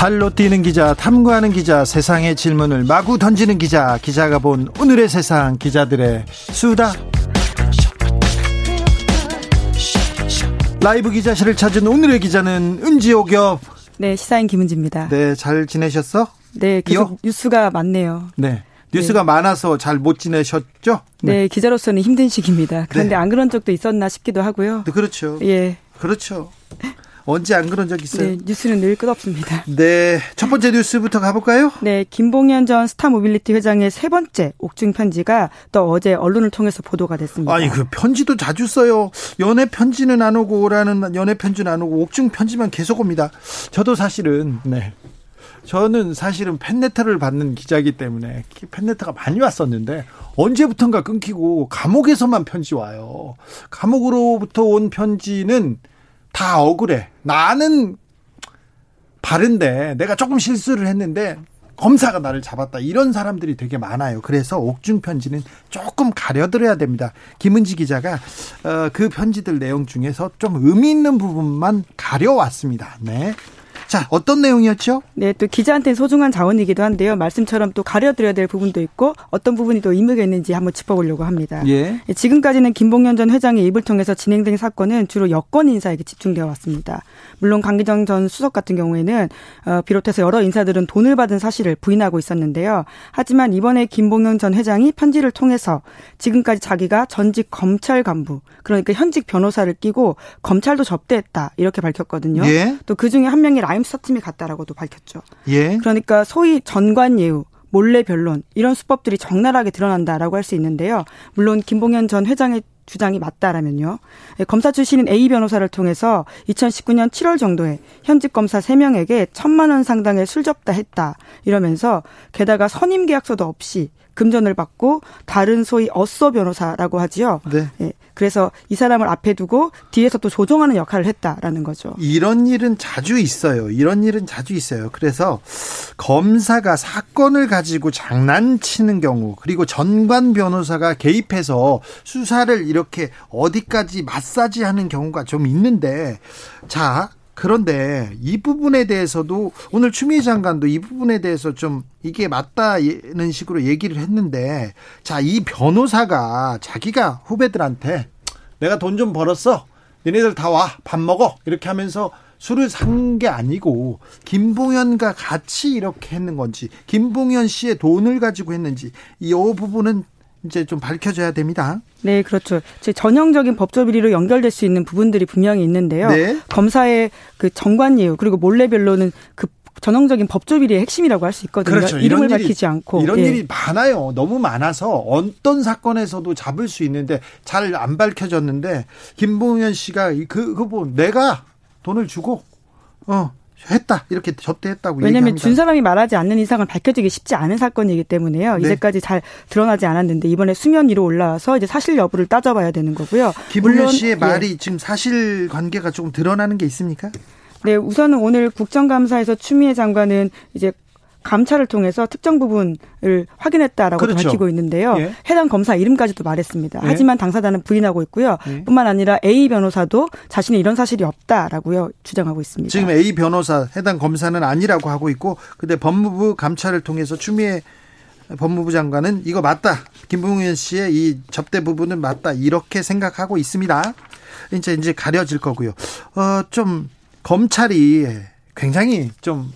발로 뛰는 기자, 탐구하는 기자, 세상의 질문을 마구 던지는 기자, 기자가 본 오늘의 세상, 기자들의 수다. 라이브 기자실을 찾은 오늘의 기자는 은지옥엽. 네, 시사인 김은지입니다. 네, 잘 지내셨어? 네, 계속 이어? 뉴스가 많네요. 네. 뉴스가 네. 많아서 잘 못 지내셨죠? 네. 네, 기자로서는 힘든 시기입니다. 그런데 네. 안 그런 적도 있었나 싶기도 하고요. 네, 그렇죠. 예. 그렇죠. 언제 안 그런 적 있어요? 네, 뉴스는 늘 끝없습니다. 네, 첫 번째 뉴스부터 가볼까요? 네, 김봉현 전 스타모빌리티 회장의 세 번째 옥중 편지가 또 어제 언론을 통해서 보도가 됐습니다. 아니 그 편지도 자주 써요. 연애 편지는 안 오고라는 연애 편지는 안 오고 옥중 편지만 계속 옵니다. 저도 사실은 네. 저는 사실은 팬레터를 받는 기자이기 때문에 팬레터가 많이 왔었는데 언제부턴가 끊기고 감옥에서만 편지 와요. 감옥으로부터 온 편지는 다 억울해. 나는 바른데 내가 조금 실수를 했는데 검사가 나를 잡았다. 이런 사람들이 되게 많아요. 그래서 옥중 편지는 조금 가려들어야 됩니다. 김은지 기자가 어, 그 편지들 내용 중에서 좀 의미 있는 부분만 가려왔습니다. 네. 자, 어떤 내용이었죠? 네, 또 기자한테 소중한 자원이기도 한데요. 말씀처럼 또 가려드려야 될 부분도 있고 어떤 부분이 또 의미가 있는지 한번 짚어보려고 합니다. 예. 예 지금까지는 김봉현 전 회장의 입을 통해서 진행된 사건은 주로 여권 인사에게 집중되어 왔습니다. 물론 강기정 전 수석 같은 경우에는 어, 비롯해서 여러 인사들은 돈을 받은 사실을 부인하고 있었는데요. 하지만 이번에 김봉현 전 회장이 편지를 통해서 지금까지 자기가 전직 검찰 간부 그러니까 현직 변호사를 끼고 검찰도 접대했다 이렇게 밝혔거든요. 예. 또그 중에 한 명이 라임 타임스타팀이 갔다라고도 밝혔죠. 예. 그러니까 소위 전관예우 몰래 변론 이런 수법들이 적나라하게 드러난다라고 할 수 있는데요. 물론 김봉현 전 회장의 주장이 맞다라면요. 예, 검사 출신인 A 변호사를 통해서 2019년 7월 정도에 현직 검사 3명에게 천만 원 상당의 술 접다 했다. 이러면서 게다가 선임 계약서도 없이 금전을 받고 다른 소위 어서 변호사라고 하지요. 네. 예, 그래서 이 사람을 앞에 두고 뒤에서 또 조종하는 역할을 했다라는 거죠. 이런 일은 자주 있어요. 이런 일은 자주 있어요. 그래서 검사가 사건을 가지고 장난치는 경우 그리고 전관 변호사가 개입해서 수사를 이렇게 어디까지 마사지하는 경우가 좀 있는데 자 그런데 이 부분에 대해서도 오늘 추미애 장관도 이 부분에 대해서 좀 이게 맞다는 식으로 얘기를 했는데 자, 이 변호사가 자기가 후배들한테 내가 돈 좀 벌었어. 너네들 다 와. 밥 먹어. 이렇게 하면서 술을 산 게 아니고 김봉현과 같이 이렇게 했는 건지 김봉현 씨의 돈을 가지고 했는지 이 부분은 이제 좀 밝혀져야 됩니다. 네, 그렇죠. 제 전형적인 법조 비리로 연결될 수 있는 부분들이 분명히 있는데요. 네. 검사의 그 정관 예우 그리고 몰래 변론은 그 전형적인 법조 비리의 핵심이라고 할 수 있거든요. 그렇죠. 이름을 일이, 밝히지 않고 이런 예. 일이 많아요. 너무 많아서 어떤 사건에서도 잡을 수 있는데 잘 안 밝혀졌는데 김봉현 씨가 그 그분 내가 돈을 주고 어 했다 이렇게 접대했다고 왜냐하면. 준 사람이 말하지 않는 이상은 밝혀지기 쉽지 않은 사건이기 때문에요. 네. 이제까지 잘 드러나지 않았는데 이번에 수면 위로 올라와서 이제 사실 여부를 따져봐야 되는 거고요. 김은현 씨의 예. 말이 지금 사실 관계가 조금 드러나는 게 있습니까? 네, 우선은 오늘 국정감사에서 추미애 장관은 이제 감찰을 통해서 특정 부분을 확인했다라고 그렇죠. 밝히고 있는데요. 예. 해당 검사 이름까지도 말했습니다. 예. 하지만 당사자는 부인하고 있고요. 예. 뿐만 아니라 A 변호사도 자신이 이런 사실이 없다라고요 주장하고 있습니다. 지금 A 변호사 해당 검사는 아니라고 하고 있고, 근데 법무부 감찰을 통해서 추미애 법무부 장관은 이거 맞다. 김봉현 씨의 이 접대 부분은 맞다. 이렇게 생각하고 있습니다. 이제 이제 가려질 거고요. 어, 좀 검찰이 굉장히 좀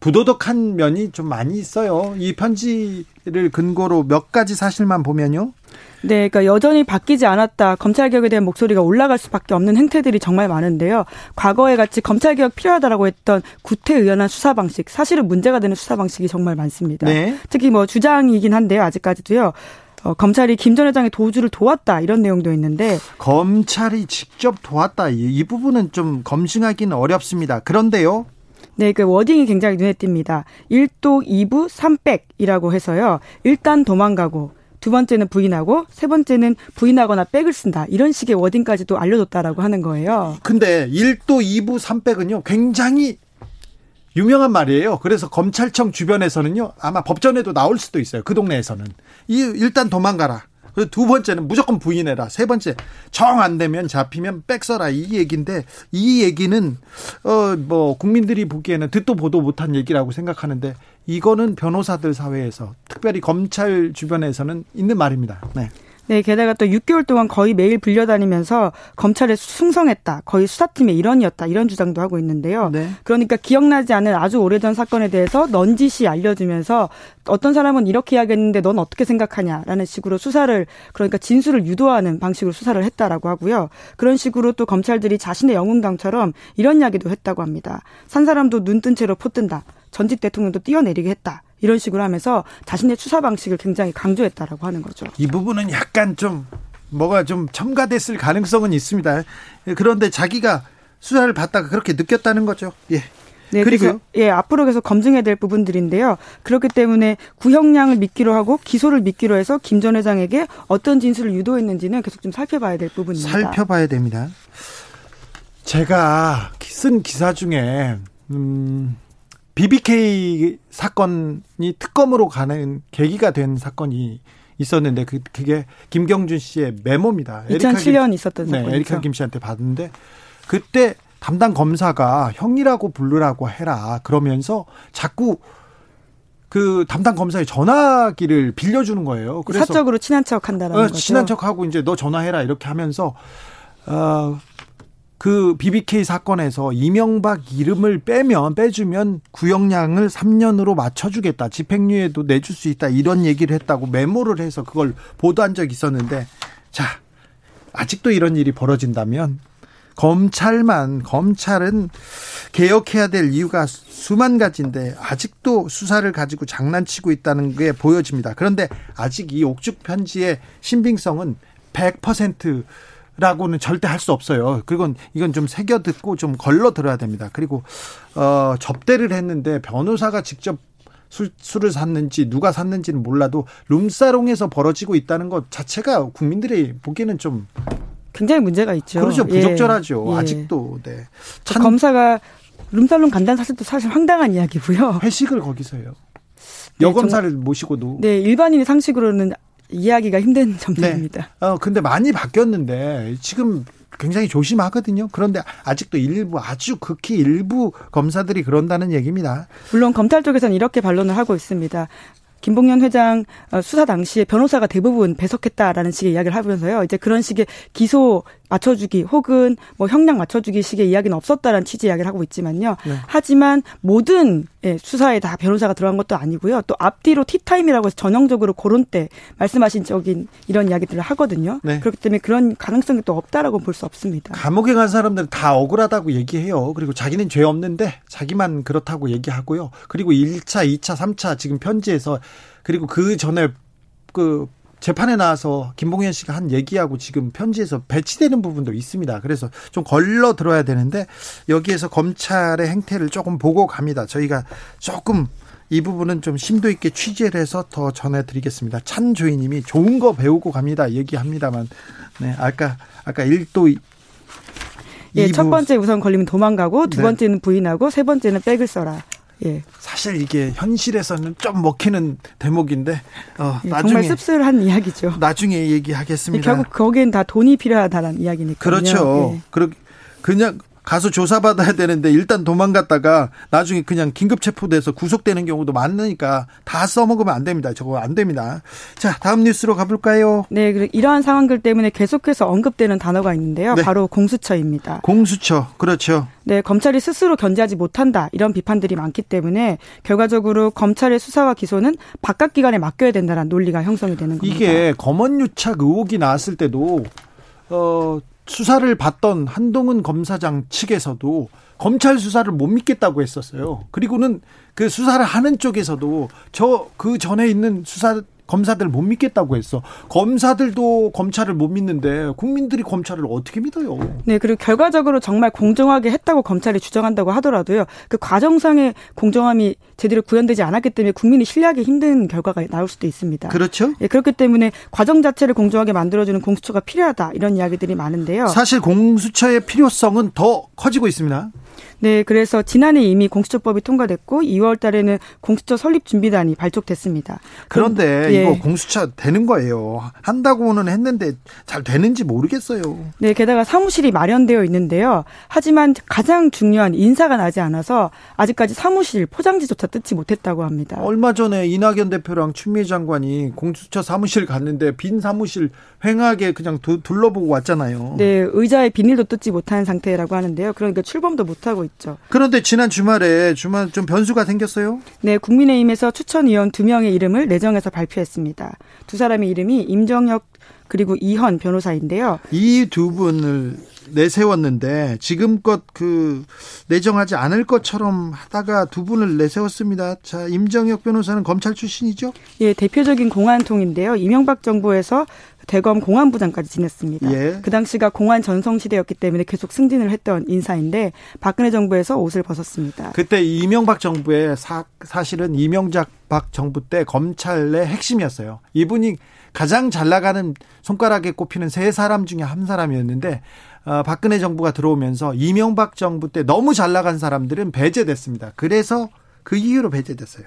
부도덕한 면이 좀 많이 있어요. 이 편지를 근거로 몇 가지 사실만 보면요. 네, 그러니까 여전히 바뀌지 않았다. 검찰 개혁에 대한 목소리가 올라갈 수밖에 없는 행태들이 정말 많은데요. 과거에 같이 검찰 개혁 필요하다라고 했던 구태의연한 수사 방식, 사실은 문제가 되는 수사 방식이 정말 많습니다. 네. 특히 뭐 주장이긴 한데요. 아직까지도요. 어, 검찰이 김 전 회장의 도주를 도왔다 이런 내용도 있는데 검찰이 직접 도왔다 이, 이 부분은 좀 검증하기는 어렵습니다. 그런데요. 네, 그 워딩이 굉장히 눈에 띕니다. 1도 2부 3백이라고 해서요. 일단 도망가고 두 번째는 부인하고 세 번째는 부인하거나 백을 쓴다. 이런 식의 워딩까지도 알려줬다라고 하는 거예요. 근데 1도 2부 3백은요. 굉장히 유명한 말이에요. 그래서 검찰청 주변에서는요. 아마 법전에도 나올 수도 있어요. 그 동네에서는. 이 일단 도망가라. 두 번째는 무조건 부인해라. 세 번째 정 안 되면 잡히면 빽서라 이 얘기인데 이 얘기는 어 뭐 국민들이 보기에는 듣도 보도 못한 얘기라고 생각하는데 이거는 변호사들 사회에서 특별히 검찰 주변에서는 있는 말입니다. 네. 네, 게다가 또 6개월 동안 거의 매일 불려다니면서 검찰에 충성했다. 거의 수사팀의 일원이었다. 이런 주장도 하고 있는데요. 네. 그러니까 기억나지 않은 아주 오래전 사건에 대해서 넌지시 알려주면서 어떤 사람은 이렇게 해야겠는데 넌 어떻게 생각하냐라는 식으로 수사를 그러니까 진술을 유도하는 방식으로 수사를 했다라고 하고요. 그런 식으로 또 검찰들이 자신의 영웅당처럼 이런 이야기도 했다고 합니다. 산 사람도 눈 뜬 채로 포뜬다. 전직 대통령도 뛰어내리게 했다. 이런 식으로 하면서 자신의 수사 방식을 굉장히 강조했다라고 하는 거죠. 이 부분은 약간 좀 뭐가 좀 첨가됐을 가능성은 있습니다. 그런데 자기가 수사를 받다가 그렇게 느꼈다는 거죠. 예. 네, 그리고 예, 앞으로 계속 검증해야 될 부분들인데요. 그렇기 때문에 구형량을 믿기로 하고 기소를 믿기로 해서 김 전 회장에게 어떤 진술을 유도했는지는 계속 좀 살펴봐야 될 부분입니다. 살펴봐야 됩니다. 제가 쓴 기사 중에 음 BBK 사건이 특검으로 가는 계기가 된 사건이 있었는데 그 그게 김경준 씨의 메모입니다. 2007년 김, 있었던 네, 사건이죠. 에리카 김 씨한테 받은데 그때 담당 검사가 형이라고 부르라고 해라 그러면서 자꾸 그 담당 검사의 전화기를 빌려주는 거예요. 그래서 사적으로 친한 척 한다는 어, 거죠. 친한 척하고 이제 너 전화해라 이렇게 하면서 어 그 BBK 사건에서 이명박 이름을 빼면 빼주면 구형량을 3년으로 맞춰주겠다. 집행유예도 내줄 수 있다. 이런 얘기를 했다고 메모를 해서 그걸 보도한 적이 있었는데 자 아직도 이런 일이 벌어진다면 검찰만 검찰은 개혁해야 될 이유가 수만 가지인데 아직도 수사를 가지고 장난치고 있다는 게 보여집니다. 그런데 아직 이 옥죽 편지의 신빙성은 100% 라고는 절대 할 수 없어요. 그건 이건 좀 새겨 듣고 좀 걸러 들어야 됩니다. 그리고 어 접대를 했는데 변호사가 직접 술, 술을 샀는지 누가 샀는지는 몰라도 룸사롱에서 벌어지고 있다는 것 자체가 국민들이 보기에는 좀 굉장히 문제가 있죠. 그렇죠. 예. 부적절하죠. 예. 아직도. 네. 찬... 검사가 룸살롱 간다는 사실도 사실 황당한 이야기고요. 회식을 거기서 해요. 네, 여검사를 네, 모시고도. 네, 일반인의 상식으로는 이해하기가 힘든 점들입니다. 네. 어, 근데 많이 바뀌었는데 지금 굉장히 조심하거든요. 그런데 아직도 일부 아주 극히 일부 검사들이 그런다는 얘기입니다. 물론 검찰 쪽에서는 이렇게 반론을 하고 있습니다. 김봉현 회장 어, 수사 당시에 변호사가 대부분 배석했다라는 식의 이야기를 하면서요. 이제 그런 식의 기소 맞춰주기 혹은 뭐 형량 맞춰주기 식의 이야기는 없었다라는 취지 이야기를 하고 있지만요. 네. 하지만 모든 예, 수사에 다 변호사가 들어간 것도 아니고요. 또 앞뒤로 티타임이라고 해서 전형적으로 그런 때 말씀하신 적인 이런 이야기들을 하거든요. 네. 그렇기 때문에 그런 가능성이 또 없다라고 볼 수 없습니다. 감옥에 간 사람들은 다 억울하다고 얘기해요. 그리고 자기는 죄 없는데 자기만 그렇다고 얘기하고요. 그리고 1차, 2차, 3차 지금 편지에서 그리고 그 전에 그 재판에 나와서 김봉현 씨가 한 얘기하고 지금 편지에서 배치되는 부분도 있습니다. 그래서 좀 걸러 들어야 되는데 여기에서 검찰의 행태를 조금 보고 갑니다. 저희가 조금 이 부분은 좀 심도 있게 취재를 해서 더 전해드리겠습니다. 찬조이님이 좋은 거 배우고 갑니다. 얘기합니다만, 네, 아까 아까 1도 예, 첫 번째 우선 걸리면 도망가고 두 네. 번째는 부인하고 세 번째는 백을 써라. 예. 사실 이게 현실에서는 좀 먹히는 대목인데 어, 예, 나중에 정말 씁쓸한 이야기죠. 나중에 얘기하겠습니다. 예, 결국 거기엔 다 돈이 필요하다는 이야기니까. 그렇죠. 예. 그러 그냥 가서 조사받아야 되는데 일단 도망갔다가 나중에 그냥 긴급 체포돼서 구속되는 경우도 많으니까 다 써먹으면 안 됩니다. 저거 안 됩니다. 자, 다음 뉴스로 가볼까요? 네, 이러한 상황들 때문에 계속해서 언급되는 단어가 있는데요. 네. 바로 공수처입니다. 공수처, 그렇죠. 네, 검찰이 스스로 견제하지 못한다 이런 비판들이 많기 때문에 결과적으로 검찰의 수사와 기소는 바깥 기관에 맡겨야 된다는 논리가 형성이 되는 겁니다. 이게 검언유착 의혹이 나왔을 때도 어 수사를 받던 한동훈 검사장 측에서도 검찰 수사를 못 믿겠다고 했었어요. 그리고는 그 수사를 하는 쪽에서도 저 그 전에 있는 수사 검사들 못 믿겠다고 했어. 검사들도 검찰을 못 믿는데 국민들이 검찰을 어떻게 믿어요? 네, 그리고 결과적으로 정말 공정하게 했다고 검찰이 주장한다고 하더라도요. 그 과정상의 공정함이 제대로 구현되지 않았기 때문에 국민이 신뢰하기 힘든 결과가 나올 수도 있습니다. 그렇죠? 예, 그렇기 때문에 과정 자체를 공정하게 만들어주는 공수처가 필요하다 이런 이야기들이 많은데요. 사실 공수처의 필요성은 더 커지고 있습니다. 네, 그래서 지난해 이미 공수처법이 통과됐고 2월 달에는 공수처 설립 준비단이 발족됐습니다. 그런데 예. 이거 공수처 되는 거예요. 한다고는 했는데 잘 되는지 모르겠어요. 네, 게다가 사무실이 마련되어 있는데요. 하지만 가장 중요한 인사가 나지 않아서 아직까지 사무실 포장지조차 뜯지 못했다고 합니다. 얼마 전에 이낙연 대표랑 추미애 장관이 공수처 사무실 갔는데 빈 사무실 횡하게 그냥 두, 둘러보고 왔잖아요. 네, 의자에 비닐도 뜯지 못한 상태라고 하는데요. 그러니까 출범도 못하고 있죠. 그런데 지난 주말에 주말 좀 변수가 생겼어요? 네, 국민의힘에서 추천위원 두 명의 이름을 내정해서 발표했습니다. 두 사람의 이름이 임정혁 그리고 이현 변호사인데요. 이 두 분을 내세웠는데 지금껏 그 내정하지 않을 것처럼 하다가 두 분을 내세웠습니다. 자, 임정혁 변호사는 검찰 출신이죠? 예, 대표적인 공안통인데요. 이명박 정부에서 대검 공안부장까지 지냈습니다. 예. 그 당시가 공안 전성 시대였기 때문에 계속 승진을 했던 인사인데 박근혜 정부에서 옷을 벗었습니다. 그때 이명박 정부의 사, 사실은 이명박 정부 때 검찰 내 핵심이었어요. 이분이 가장 잘 나가는 손가락에 꼽히는 세 사람 중에 한 사람이었는데 어, 박근혜 정부가 들어오면서 이명박 정부 때 너무 잘 나간 사람들은 배제됐습니다. 그래서 그 이유로 배제됐어요.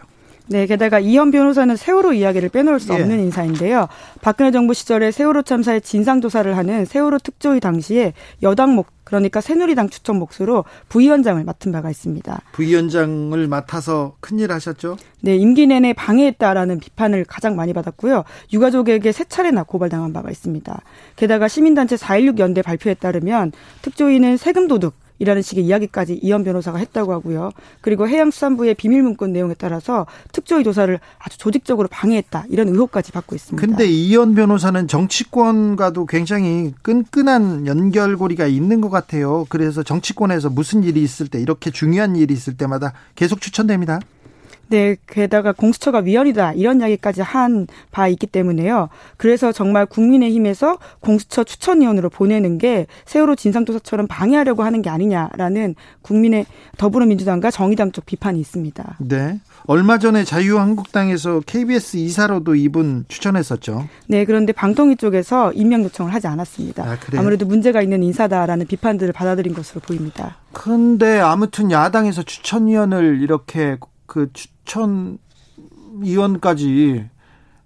네, 게다가 이현 변호사는 세월호 이야기를 빼놓을 수 없는 예. 인사인데요. 박근혜 정부 시절에 세월호 참사의 진상조사를 하는 세월호 특조위 당시에 여당 목 그러니까 새누리당 추천 몫으로 부위원장을 맡은 바가 있습니다. 부위원장을 맡아서 큰일 하셨죠? 네, 임기 내내 방해했다라는 비판을 가장 많이 받았고요. 유가족에게 세 차례나 고발당한 바가 있습니다. 게다가 시민단체 4.16 연대 발표에 따르면 특조위는 세금 도둑, 이라는 식의 이야기까지 이현 변호사가 했다고 하고요. 그리고 해양수산부의 비밀 문건 내용에 따라서 특조위 조사를 아주 조직적으로 방해했다 이런 의혹까지 받고 있습니다. 근데 이현 변호사는 정치권과도 굉장히 끈끈한 연결고리가 있는 것 같아요. 그래서 정치권에서 무슨 일이 있을 때 이렇게 중요한 일이 있을 때마다 계속 추천됩니다. 네, 게다가 공수처가 위헌이다 이런 이야기까지 한 바 있기 때문에요. 그래서 정말 국민의힘에서 공수처 추천위원으로 보내는 게 세월호 진상조사처럼 방해하려고 하는 게 아니냐라는 국민의 더불어민주당과 정의당 쪽 비판이 있습니다. 네. 얼마 전에 자유한국당에서 KBS 이사로도 이분 추천했었죠. 네, 그런데 방통위 쪽에서 임명 요청을 하지 않았습니다. 아, 아무래도 문제가 있는 인사다라는 비판들을 받아들인 것으로 보입니다. 근데 아무튼 야당에서 추천위원을 이렇게 그 추천 위원까지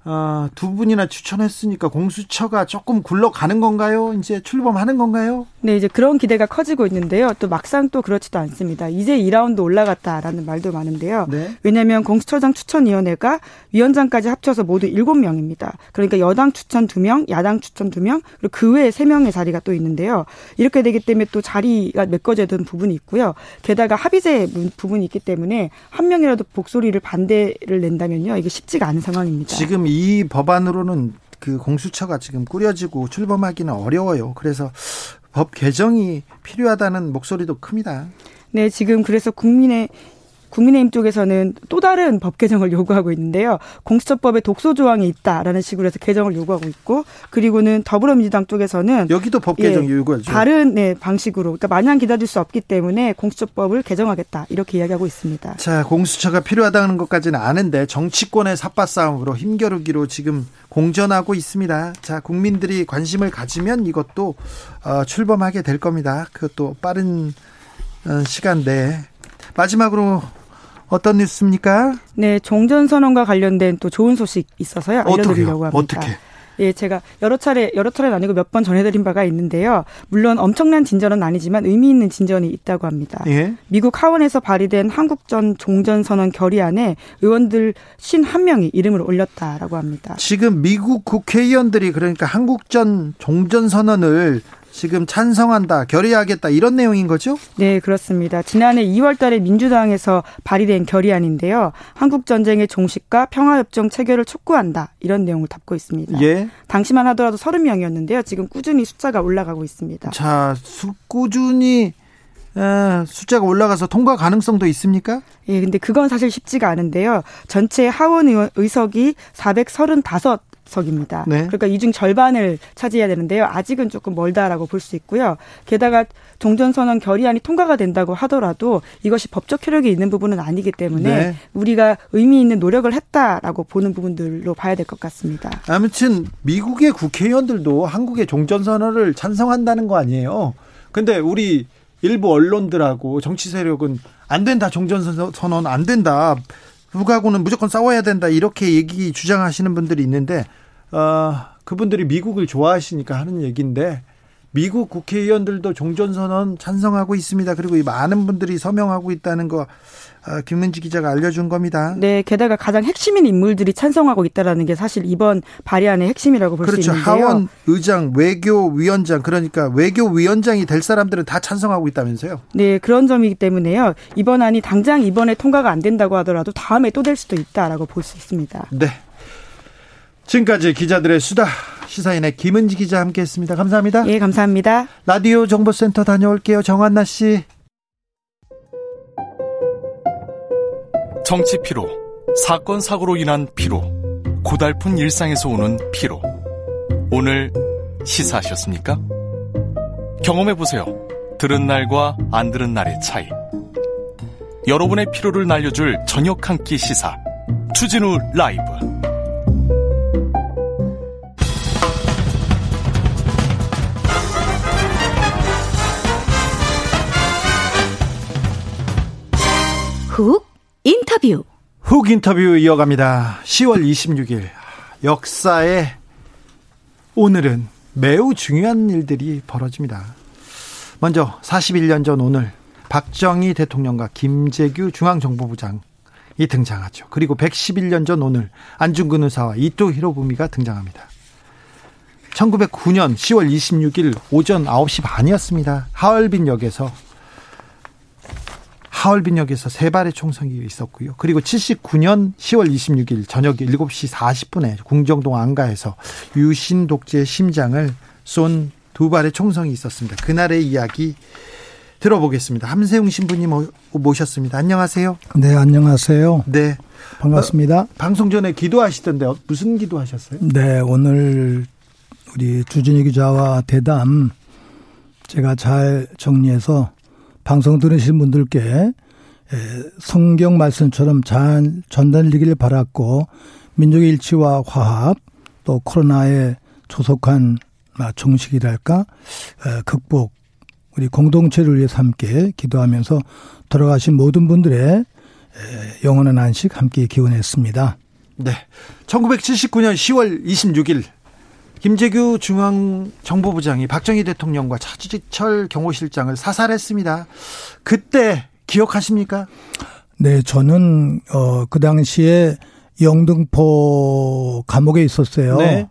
아, 두 분이나 추천했으니까 공수처가 조금 굴러가는 건가요? 이제 출범하는 건가요? 네, 이제 그런 기대가 커지고 있는데요. 또 막상 또 그렇지도 않습니다. 이제 2라운드 올라갔다라는 말도 많은데요. 네. 왜냐하면 공수처장 추천위원회가 위원장까지 합쳐서 모두 7명입니다. 그러니까 여당 추천 2명, 야당 추천 2명, 그리고 그 외에 3명의 자리가 또 있는데요. 이렇게 되기 때문에 또 자리가 메꿔져야 되는 부분이 있고요. 게다가 합의제 부분이 있기 때문에 한 명이라도 복소리를 반대를 낸다면요. 이게 쉽지가 않은 상황입니다. 지금 이 법안으로는 그 공수처가 지금 꾸려지고 출범하기는 어려워요. 그래서 법 개정이 필요하다는 목소리도 큽니다. 네, 지금 그래서 국민의 국민의힘 쪽에서는 또 다른 법 개정을 요구하고 있는데요. 공수처법에 독소 조항이 있다라는 식으로 해서 개정을 요구하고 있고 그리고는 더불어민주당 쪽에서는 여기도 법 개정 예, 요구하죠. 다른 네, 방식으로 그러니까 마냥 기다릴 수 없기 때문에 공수처법을 개정하겠다 이렇게 이야기하고 있습니다. 자, 공수처가 필요하다는 것까지는 아는데 정치권의 삽바 싸움으로 힘겨루기로 지금 공전하고 있습니다. 자, 국민들이 관심을 가지면 이것도 어, 출범하게 될 겁니다. 그것도 빠른 어, 시간 내에 마지막으로 어떤 뉴스입니까? 네, 종전 선언과 관련된 또 좋은 소식 있어서요. 알려드리려고 합니다. 어떻게? 예, 제가 여러 차례 여러 차례는 아니고 몇 번 전해드린 바가 있는데요. 물론 엄청난 진전은 아니지만 의미 있는 진전이 있다고 합니다. 예? 미국 하원에서 발의된 한국전 종전선언 결의안에 의원들 51명이 이름을 올렸다라고 합니다. 지금 미국 국회의원들이 그러니까 한국전 종전선언을 지금 찬성한다, 결의하겠다 이런 내용인 거죠? 네, 그렇습니다. 지난해 2월 달에 민주당에서 발의된 결의안인데요. 한국 전쟁의 종식과 평화 협정 체결을 촉구한다. 이런 내용을 담고 있습니다. 예. 당시만 하더라도 30명이었는데요. 지금 꾸준히 숫자가 올라가고 있습니다. 자, 수, 꾸준히 아, 숫자가 올라가서 통과 가능성도 있습니까? 예, 근데 그건 사실 쉽지가 않은데요. 전체 하원 의석이 435 석입니다. 네. 그러니까 이 중 절반을 차지해야 되는데요. 아직은 조금 멀다라고 볼 수 있고요. 게다가 종전선언 결의안이 통과가 된다고 하더라도 이것이 법적 효력이 있는 부분은 아니기 때문에 네. 우리가 의미 있는 노력을 했다라고 보는 부분들로 봐야 될 것 같습니다. 아무튼 미국의 국회의원들도 한국의 종전선언을 찬성한다는 거 아니에요. 근데 우리 일부 언론들하고 정치 세력은 안 된다 종전선언 안 된다 북하고는 무조건 싸워야 된다 이렇게 얘기 주장하시는 분들이 있는데 어, 그분들이 미국을 좋아하시니까 하는 얘기인데 미국 국회의원들도 종전선언 찬성하고 있습니다. 그리고 이 많은 분들이 서명하고 있다는 거 어, 김은지 기자가 알려준 겁니다. 네, 게다가 가장 핵심인 인물들이 찬성하고 있다라는 게 사실 이번 발의안의 핵심이라고 볼수 그렇죠. 있는데요. 하원 의장, 외교위원장 그러니까 외교위원장이 될 사람들은 다 찬성하고 있다면서요? 네, 그런 점이기 때문에요. 이번 안이 당장 이번에 통과가 안 된다고 하더라도 다음에 또 될 수도 있다라고 볼 수 있습니다. 네. 지금까지 기자들의 수다 시사인의 김은지 기자 함께했습니다. 감사합니다. 예, 감사합니다. 라디오 정보센터 다녀올게요. 정한나 씨. 정치 피로, 사건 사고로 인한 피로, 고달픈 일상에서 오는 피로. 오늘 시사하셨습니까? 경험해 보세요. 들은 날과 안 들은 날의 차이. 여러분의 피로를 날려줄 저녁 한 끼 시사. 추진우 라이브. 훅 인터뷰. 훅 인터뷰 이어갑니다. 10월 26일 역사의 오늘은 매우 중요한 일들이 벌어집니다. 먼저 41년 전 오늘 박정희 대통령과 김재규 중앙정보부장이 등장하죠. 그리고 111년 전 오늘 안중근 의사와 이토 히로부미가 등장합니다. 1909년 10월 26일 오전 9시 반이었습니다. 하얼빈역에서 하얼빈역에서 세 발의 총성이 있었고요. 그리고 79년 10월 26일 저녁 7시 40분에 궁정동 안가에서 유신 독재의 심장을 쏜 두 발의 총성이 있었습니다. 그날의 이야기 들어보겠습니다. 함세웅 신부님 모셨습니다. 안녕하세요. 네, 안녕하세요. 네. 반갑습니다. 어, 방송 전에 기도하시던데 무슨 기도하셨어요? 네, 오늘 우리 주진희 기자와 대담 제가 잘 정리해서 방송 들으신 분들께 성경 말씀처럼 잘 전달되기를 바랐고 민족의 일치와 화합 또 코로나의 조속한 종식이랄까 극복 우리 공동체를 위해서 함께 기도하면서 돌아가신 모든 분들의 영원한 안식 함께 기원했습니다. 네. 1979년 10월 26일 김재규 중앙정보부장이 박정희 대통령과 차지철 경호실장을 사살했습니다. 그때 기억하십니까? 네, 저는 어 그 당시에 영등포 감옥에 있었어요. 네.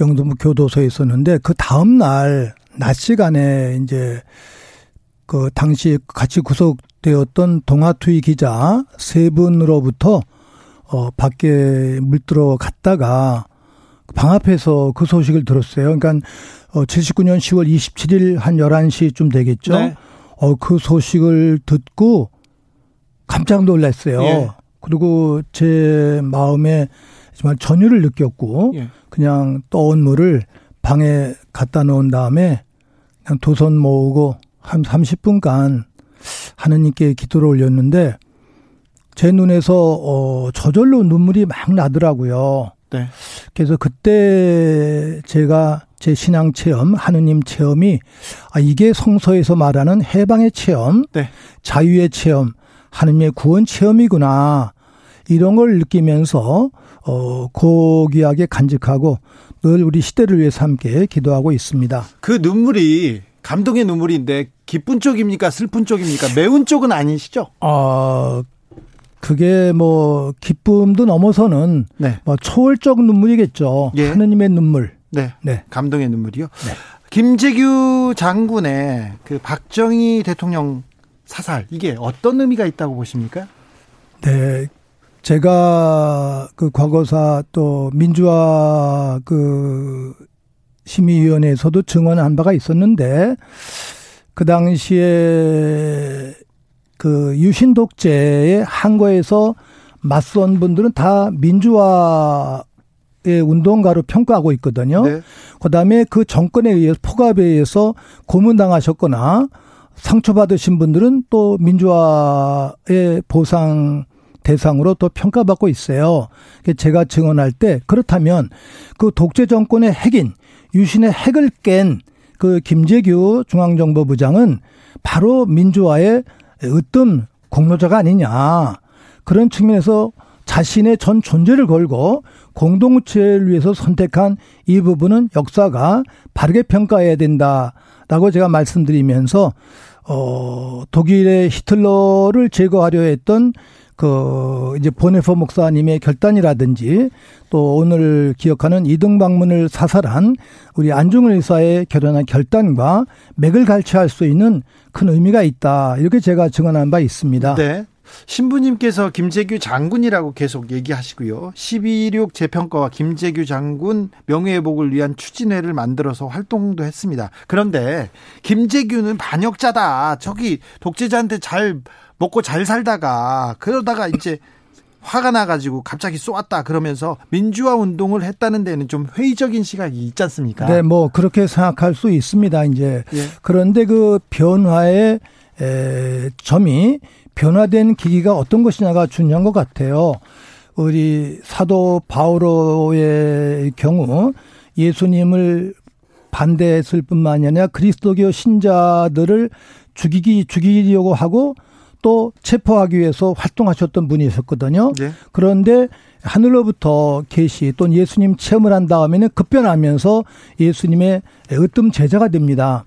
영등포 교도소에 있었는데 그 다음 날 낮 시간에 이제 그 당시 같이 구속되었던 동아투이 기자 세 분으로부터 어 밖에 물들어 갔다가 방 앞에서 그 소식을 들었어요. 그러니까 어 79년 10월 27일 한 11시쯤 되겠죠. 네. 어, 그 소식을 듣고 깜짝 놀랐어요. 예. 그리고 제 마음에 정말 전율을 느꼈고 예. 그냥 떠온 물을 방에 갖다 놓은 다음에 그냥 두손 모으고 한 30분간 하느님께 기도를 올렸는데 제 눈에서 어 저절로 눈물이 막 나더라고요. 네. 그래서 그때 제가 제 신앙 체험, 하느님 체험이 아 이게 성서에서 말하는 해방의 체험, 네. 자유의 체험, 하느님의 구원 체험이구나. 이런 걸 느끼면서 어 고귀하게 간직하고 늘 우리 시대를 위해서 함께 기도하고 있습니다. 그 눈물이 감동의 눈물인데 기쁜 쪽입니까? 슬픈 쪽입니까? 매운 쪽은 아니시죠? 어, 그게 뭐 기쁨도 넘어서는 네. 뭐 초월적 눈물이겠죠. 예. 하느님의 눈물. 네. 네. 감동의 눈물이요. 네. 김재규 장군의 그 박정희 대통령 사살 이게 어떤 의미가 있다고 보십니까? 네. 제가 그 과거사 또 민주화 그 심의위원회에서도 증언한 바가 있었는데 그 당시에 그 유신 독재의 한거에서 맞선 분들은 다 민주화 의 운동가로 평가하고 있거든요. 네. 그다음에 그 정권에 의해서 포갑에 의해서 고문당하셨거나 상처받으신 분들은 또 민주화의 보상 대상으로 또 평가받고 있어요. 제가 증언할 때 그렇다면 그 독재 정권의 핵인 유신의 핵을 깬 그 김재규 중앙정보부장은 바로 민주화의 으뜸 공로자가 아니냐. 그런 측면에서 자신의 전 존재를 걸고 공동체를 위해서 선택한 이 부분은 역사가 바르게 평가해야 된다라고 제가 말씀드리면서 어 독일의 히틀러를 제거하려 했던 그 이제 보네퍼 목사님의 결단이라든지 또 오늘 기억하는 이등 방문을 사살한 우리 안중근 의사의 결연한 결단과 맥을 갈취할 수 있는 큰 의미가 있다. 이렇게 제가 증언한 바 있습니다. 네. 신부님께서 김재규 장군이라고 계속 얘기하시고요. 12.16 재평가와 김재규 장군 명예회복을 위한 추진회를 만들어서 활동도 했습니다. 그런데 김재규는 반역자다. 저기 독재자한테 잘 먹고 잘 살다가 그러다가 이제 화가 나가지고 갑자기 쏘았다 그러면서 민주화 운동을 했다는 데는 좀 회의적인 시각이 있지 않습니까? 네, 뭐 그렇게 생각할 수 있습니다. 이제 예. 그런데 그 변화의 에, 점이 변화된 기기가 어떤 것이냐가 중요한 것 같아요. 우리 사도 바오로의 경우 예수님을 반대했을 뿐만이 아니라 그리스도교 신자들을 죽이기 죽이려고 하고 또 체포하기 위해서 활동하셨던 분이셨거든요. 네. 그런데 하늘로부터 계시 또는 예수님 체험을 한 다음에는 급변하면서 예수님의 으뜸 제자가 됩니다.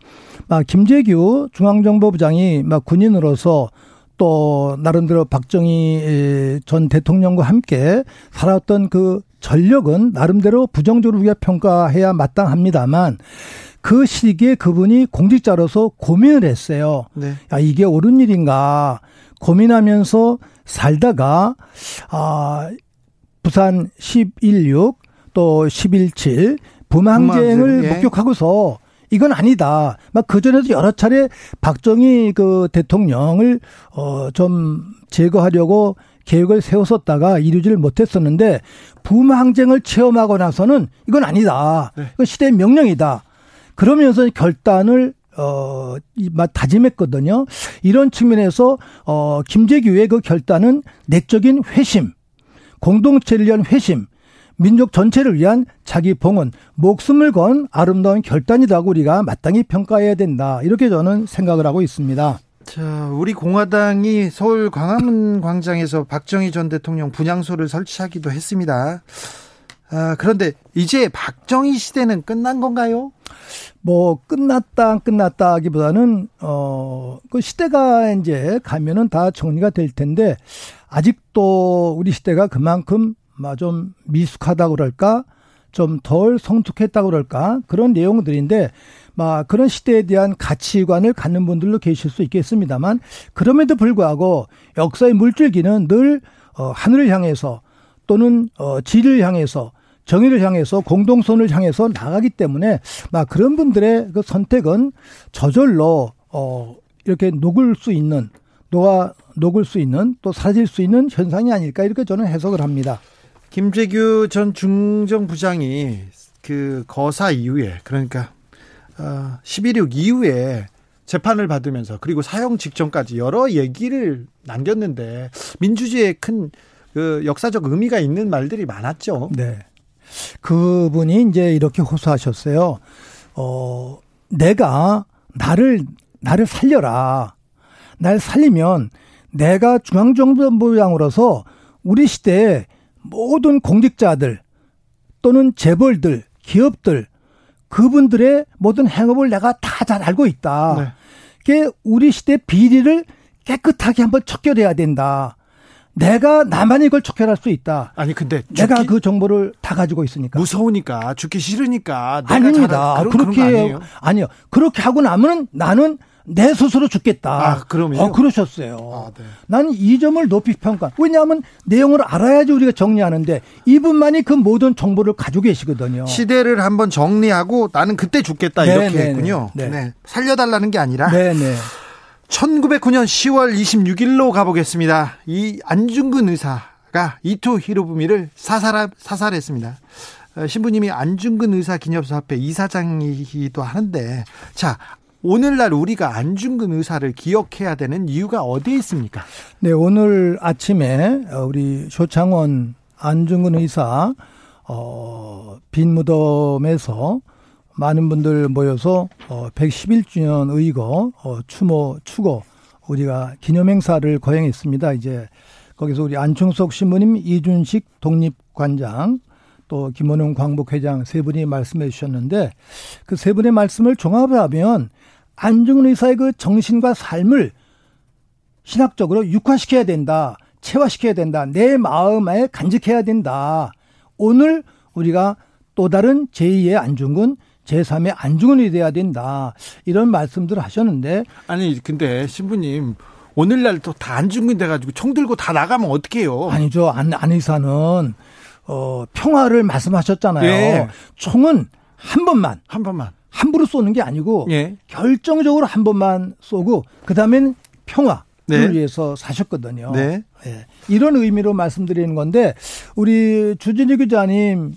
막 김재규 중앙정보부장이 막 군인으로서 또 나름대로 박정희 전 대통령과 함께 살았던 그 전력은 나름대로 부정적으로 우리가 평가해야 마땅합니다만 그 시기에 그분이 공직자로서 고민을 했어요. 네. 야, 이게 옳은 일인가 고민하면서 살다가 아 부산 11.6또 11.7 부망쟁을 예. 목격하고서 이건 아니다. 막 그전에도 여러 차례 박정희 그 대통령을 어 좀 제거하려고 계획을 세웠었다가 이루지를 못했었는데 부망쟁을 체험하고 나서는 이건 아니다. 네. 이건 시대의 명령이다. 그러면서 결단을 어, 다짐했거든요. 이런 측면에서, 어, 김재규의 그 결단은 내적인 회심, 공동체를 위한 회심, 민족 전체를 위한 자기 봉헌, 목숨을 건 아름다운 결단이라고 우리가 마땅히 평가해야 된다. 이렇게 저는 생각을 하고 있습니다. 자, 우리 공화당이 서울 광화문 광장에서 박정희 전 대통령 분향소를 설치하기도 했습니다. 아, 그런데 이제 박정희 시대는 끝난 건가요? 뭐 끝났다 끝났다 하기보다는 어그 시대가 이제 가면은 다 정리가 될 텐데 아직도 우리 시대가 그만큼 좀 미숙하다 그럴까 좀 덜 성숙했다 그럴까 그런 내용들인데 막 그런 시대에 대한 가치관을 갖는 분들도 계실 수 있겠습니다만 그럼에도 불구하고 역사의 물줄기는 늘 어, 하늘을 향해서 또는 어, 지를 향해서 정의를 향해서 공동선을 향해서 나가기 때문에 막 그런 분들의 그 선택은 저절로 어 이렇게 녹을 수 있는 녹아 녹을 수 있는 또 사라질 수 있는 현상이 아닐까 이렇게 저는 해석을 합니다. 김재규 전 중정부장이 그 거사 이후에 그러니까 어, 11.6 이후에 재판을 받으면서 그리고 사형 직전까지 여러 얘기를 남겼는데 민주주의에 큰 그 역사적 의미가 있는 말들이 많았죠. 네. 그분이 이제 이렇게 호소하셨어요. 어, 내가 나를 나를 살려라. 날 살리면 내가 중앙정부장으로서 우리 시대에 모든 공직자들 또는 재벌들, 기업들 그분들의 모든 행업을 내가 다 잘 알고 있다. 네. 그게 우리 시대 비리를 깨끗하게 한번 척결해야 된다. 내가 나만 이걸 척결할 수 있다. 아니 근데 내가 그 정보를 다 가지고 있으니까 무서우니까 죽기 싫으니까 아닙니다. 그런, 그렇게 그런 아니요 그렇게 하고 나면 나는 내 스스로 죽겠다. 아, 그럼요. 어, 그러셨어요. 아, 네. 나는 이 점을 높이 평가. 왜냐하면 내용을 알아야지 우리가 정리하는데 이분만이 그 모든 정보를 가지고 계시거든요. 시대를 한번 정리하고 나는 그때 죽겠다 네, 이렇게 네, 했군요. 네. 네. 살려달라는 게 아니라 네 네. 1909년 10월 26일로 가보겠습니다. 이 안중근 의사가 이토 히로부미를 사살, 사살했습니다. 어, 신부님이 안중근 의사 기념사업회 이사장이기도 하는데, 자, 오늘날 우리가 안중근 의사를 기억해야 되는 이유가 어디에 있습니까? 네, 오늘 아침에 어, 우리 쇼창원 안중근 의사 어, 빈 무덤에서 많은 분들 모여서 어, 111주년 의거 어, 추모 추고 우리가 기념행사를 거행했습니다. 이제 거기서 우리 안충석 신부님, 이준식 독립관장, 또 김원웅 광복회장 세 분이 말씀해 주셨는데 그 세 분의 말씀을 종합하면 안중근 의사의 그 정신과 삶을 신학적으로 육화시켜야 된다. 체화시켜야 된다. 내 마음에 간직해야 된다. 오늘 우리가 또 다른 제2의 안중근, 제3의 안중근이 돼야 된다. 이런 말씀들을 하셨는데 아니, 근데 신부님, 오늘날 또 다 안중근 돼가지고 총 들고 다 나가면 어떡해요? 아니죠. 안, 안 의사는 어, 평화를 말씀하셨잖아요. 예. 총은 한 번만 한 번만. 함부로 쏘는 게 아니고 예. 결정적으로 한 번만 쏘고 그다음엔 평화를 네. 위해서 사셨거든요. 네. 예. 이런 의미로 말씀드리는 건데 우리 주진희 기자님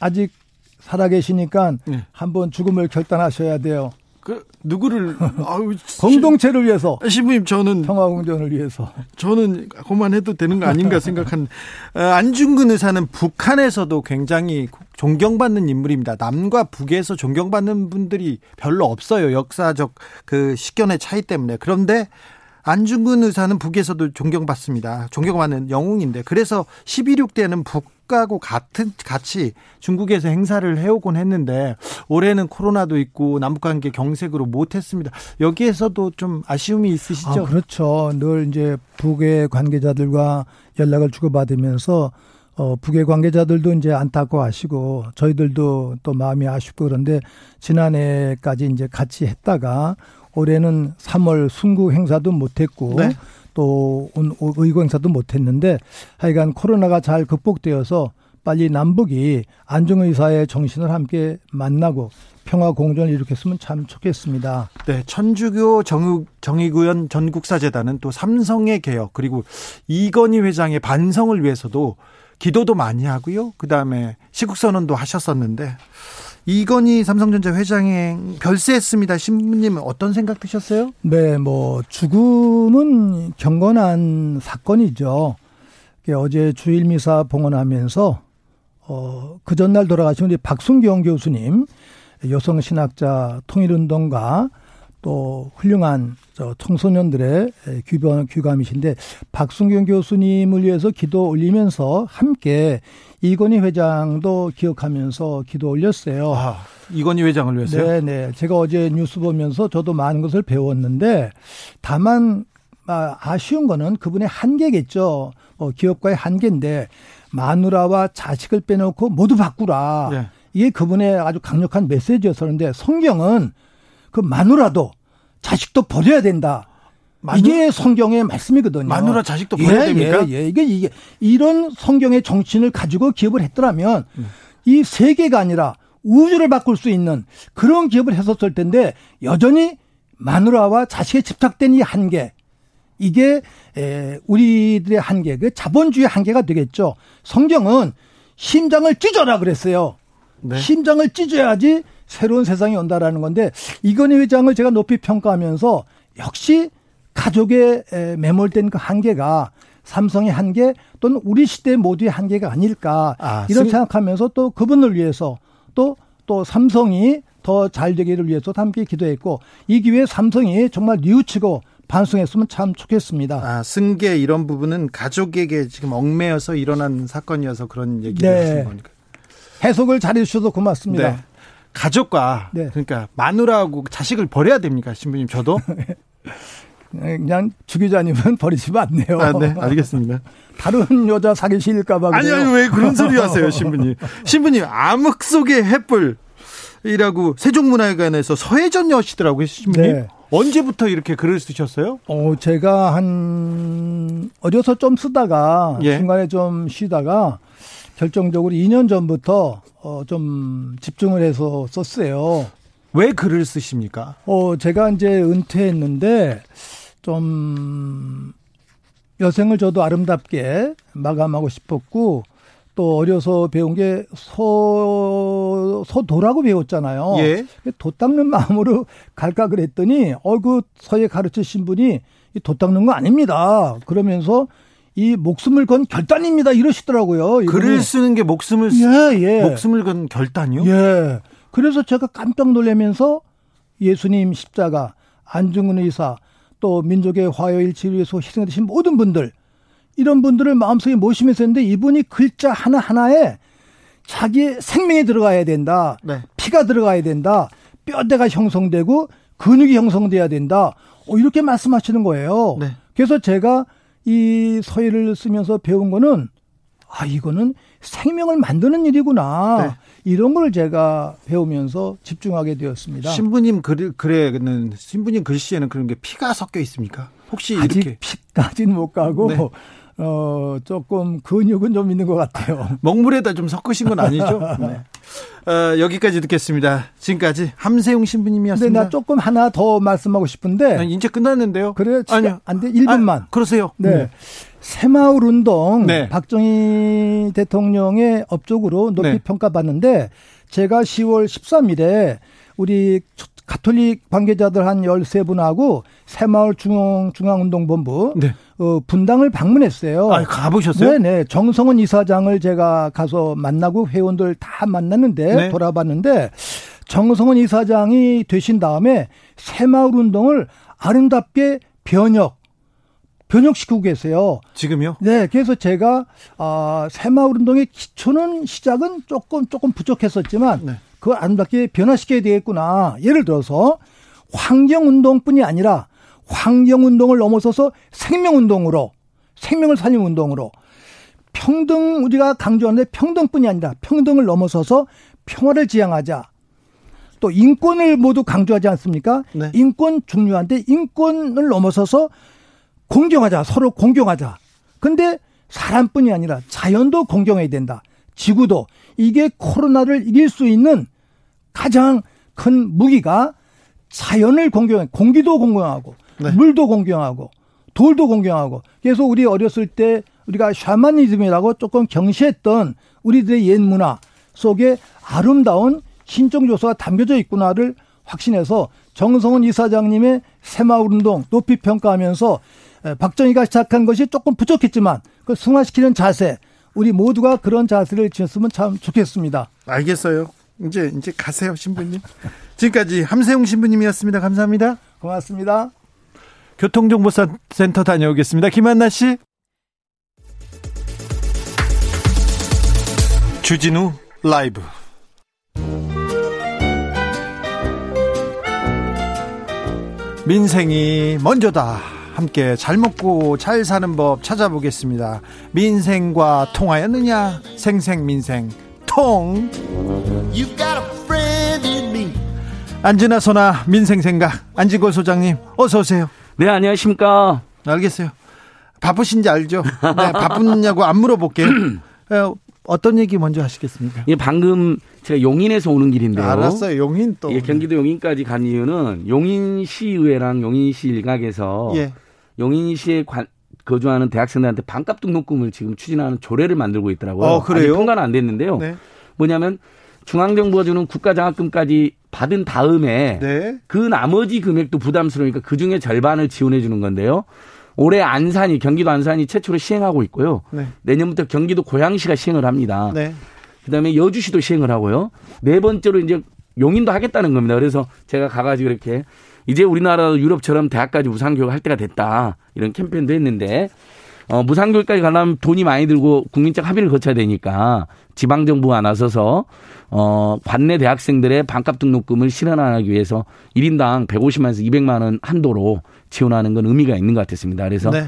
아직 살아계시니까 네. 한번 죽음을 결단하셔야 돼요. 그, 누구를, 아유, 공동체를 위해서 신- 신부님, 저는 평화 공존을 위해서. 저는 그만해도 되는 거 아닌가 생각한 어, 안중근 의사는 북한에서도 굉장히 존경받는 인물입니다. 남과 북에서 존경받는 분들이 별로 없어요. 역사적 그 시견의 차이 때문에. 그런데 안중근 의사는 북에서도 존경받습니다. 존경받는 영웅인데 그래서 11.6 때는 북 하고 같은 같이 중국에서 행사를 해오곤 했는데 올해는 코로나도 있고 남북관계 경색으로 못했습니다. 여기에서도 좀 아쉬움이 있으시죠? 아, 그렇죠. 늘 이제 북의 관계자들과 연락을 주고받으면서 어, 북의 관계자들도 이제 안타까워하시고 저희들도 또 마음이 아쉽고 그런데 지난해까지 이제 같이 했다가 올해는 3월 순구 행사도 못했고 네. 또 온- 오- 의고 행사도 못했는데 하여간 코로나가 잘 극복되어서 빨리 남북이 안중의사의 정신을 함께 만나고 평화 공존을 일으켰으면 참 좋겠습니다. 네, 천주교 정의, 정의구현 전국사재단은 또 삼성의 개혁 그리고 이건희 회장의 반성을 위해서도 기도도 많이 하고요. 그 다음에 시국선언도 하셨었는데 이건희 삼성전자 회장에 별세했습니다. 신부님은 어떤 생각 드셨어요? 네, 뭐 죽음은 경건한 사건이죠. 어제 주일 미사 봉헌하면서 어, 그 전날 돌아가신 우리 박순경 교수님 여성 신학자 통일운동가 또 훌륭한 저 청소년들의 귀감, 귀감이신데 박순경 교수님을 위해서 기도 올리면서 함께 이건희 회장도 기억하면서 기도 올렸어요. 아, 이건희 회장을 위해서요? 네, 네. 제가 어제 뉴스 보면서 저도 많은 것을 배웠는데 다만 아, 아쉬운 거는 그분의 한계겠죠. 뭐 기업가의 한계인데 마누라와 자식을 빼놓고 모두 바꾸라. 네. 이게 그분의 아주 강력한 메시지였었는데 성경은 그 마누라도 자식도 버려야 된다. 마누- 이게 성경의 말씀이거든요. 마누라 자식도 버려야 예, 됩니까? 예, 예. 이게 이게 이런 성경의 정신을 가지고 기업을 했더라면 음. 이 세계가 아니라 우주를 바꿀 수 있는 그런 기업을 했었을 텐데 여전히 마누라와 자식에 집착된 이 한계 이게 에, 우리들의 한계, 그 자본주의 한계가 되겠죠. 성경은 심장을 찢어라 그랬어요. 네. 심장을 찢어야지 새로운 세상이 온다라는 건데 이건희 회장을 제가 높이 평가하면서 역시 가족에 에, 매몰된 그 한계가 삼성의 한계 또는 우리 시대 모두의 한계가 아닐까 아, 이런 승- 생각하면서 또 그분을 위해서 또또 삼성이 더 잘 되기를 위해서 함께 기도했고 이 기회에 삼성이 정말 뉘우치고 반성했으면 참 좋겠습니다. 아, 승계 이런 부분은 가족에게 지금 얽매여서 일어난 사건이어서 그런 얘기를 네. 하신 거니까. 해석을 잘해 주셔서 고맙습니다. 네. 가족과 네. 그러니까 마누라하고 자식을 버려야 됩니까, 신부님? 저도? 네, 그냥 주 기자님은 버리시면 안 돼요. 아, 네, 알겠습니다. 다른 여자 사귀실까봐 아니, 아니, 왜 그런 소리 하세요, 신부님? 신부님, 암흑 속의 햇불 이라고 세종문화회관에서 서혜전 여시더라고요, 신부님. 네. 언제부터 이렇게 글을 쓰셨어요? 어, 제가 한 어려서 좀 쓰다가 예. 중간에 좀 쉬다가 결정적으로 2년 전부터 어, 좀 집중을 해서 썼어요. 왜 글을 쓰십니까? 어, 제가 이제 은퇴했는데 좀 여생을 저도 아름답게 마감하고 싶었고 또 어려서 배운 게 소, 소도라고 배웠잖아요. 예. 도 닦는 마음으로 갈까 그랬더니, 어, 그 서예 가르치신 분이 도 닦는 거 아닙니다. 그러면서 이 목숨을 건 결단입니다. 이러시더라고요. 글을 쓰는 게 목숨을, 예, 예. 목숨을 건 결단이요? 예. 그래서 제가 깜짝 놀라면서 예수님 십자가, 안중근 의사, 또 민족의 화요일치를 위해서 희생되신 모든 분들, 이런 분들을 마음속에 모시면서 했는데 이분이 글자 하나하나에 자기 생명이 들어가야 된다. 네. 피가 들어가야 된다. 뼈대가 형성되고 근육이 형성돼야 된다. 어, 이렇게 말씀하시는 거예요. 네. 그래서 제가 이 서예를 쓰면서 배운 거는 아, 이거는 생명을 만드는 일이구나. 네. 이런 걸 제가 배우면서 집중하게 되었습니다. 신부님 글, 글에는, 신부님 글씨에는 그런 게 피가 섞여 있습니까? 혹시 아직 이렇게. 피까지는 못 가고, 네. 어, 조금 근육은 좀 있는 것 같아요. 먹물에다 좀 섞으신 건 아니죠? 네. 어, 여기까지 듣겠습니다. 지금까지 함세웅 신부님이었습니다. 근데 나 조금 하나 더 말씀하고 싶은데. 아니, 이제 끝났는데요. 그래요? 아니요. 안 돼. 1분만. 아, 그러세요. 네. 네. 새마을 운동 네. 박정희 대통령의 업적으로 높이 네. 평가받는데 제가 10월 13일에 우리 가톨릭 관계자들 한 13분하고 새마을 중앙, 중앙운동본부 네. 어, 분당을 방문했어요. 아, 가보셨어요? 네 네. 정성원 이사장을 제가 가서 만나고 회원들 다 만났는데 네. 돌아봤는데 정성원 이사장이 되신 다음에 새마을 운동을 아름답게 변혁 변혁시키고 계세요. 지금요? 네, 그래서 제가 아, 새마을 운동의 기초는 시작은 조금 조금 부족했었지만 네. 그걸 아름답게 변화시켜야 되겠구나. 예를 들어서 환경운동뿐이 아니라 환경운동을 넘어서서 생명운동으로 생명을 살리는 운동으로 평등 우리가 강조하는데 평등뿐이 아니라 평등을 넘어서서 평화를 지향하자. 또 인권을 모두 강조하지 않습니까? 네. 인권 중요한데 인권을 넘어서서 공경하자. 서로 공경하자. 근데 사람뿐이 아니라 자연도 공경해야 된다. 지구도 이게 코로나를 이길 수 있는 가장 큰 무기가 자연을 공경, 공기도 공경하고 네. 물도 공경하고 돌도 공경하고 그래서 우리 어렸을 때 우리가 샤머니즘이라고 조금 경시했던 우리들의 옛 문화 속에 아름다운 신적 요소가 담겨져 있구나를 확신해서 정성훈 이사장님의 새마을 운동 높이 평가하면서 박정희가 시작한 것이 조금 부족했지만 그 승화시키는 자세 우리 모두가 그런 자세를 지었으면 참 좋겠습니다. 알겠어요. 이제 이제 가세요, 신부님. 지금까지 함세웅 신부님이었습니다. 감사합니다. 고맙습니다. 교통정보센터 다녀오겠습니다. 김한나 씨. 주진우 라이브. 민생이 먼저다. 함께 잘 먹고 잘 사는 법 찾아보겠습니다. 민생과 통하였느냐? 생생민생 통. 안진아 소나 민생 생각 안지골 소장님 어서 오세요. 네 안녕하십니까. 알겠어요. 바쁘신지 알죠. 네, 바쁘냐고 안 물어볼게요. 어, 어떤 얘기 먼저 하시겠습니까? 예, 방금 제가 용인에서 오는 길인데요. 알았어요. 용인 또. 예, 경기도 용인까지 간 이유는 용인시의회랑 용인시 일각에서 예. 용인시에 관, 거주하는 대학생들한테 반값 등록금을 지금 추진하는 조례를 만들고 있더라고요. 어, 그래요? 아직 통과는 안 됐는데요. 네. 뭐냐면 중앙정부가 주는 국가장학금까지 받은 다음에 네. 그 나머지 금액도 부담스러우니까 그 중에 절반을 지원해 주는 건데요. 올해 안산이 경기도 안산이 최초로 시행하고 있고요. 네. 내년부터 경기도 고양시가 시행을 합니다. 네. 그다음에 여주시도 시행을 하고요. 네 번째로 이제 용인도 하겠다는 겁니다. 그래서 제가 가가지고 이렇게 이제 우리나라 유럽처럼 대학까지 무상교육 할 때가 됐다 이런 캠페인도 했는데 어, 무상교육까지 가려면 돈이 많이 들고 국민적 합의를 거쳐야 되니까 지방정부가 나서서 어, 관내 대학생들의 반값 등록금을 실현하기 위해서 1인당 150만에서 200만 원 한도로 지원하는 건 의미가 있는 것 같았습니다. 그래서 네.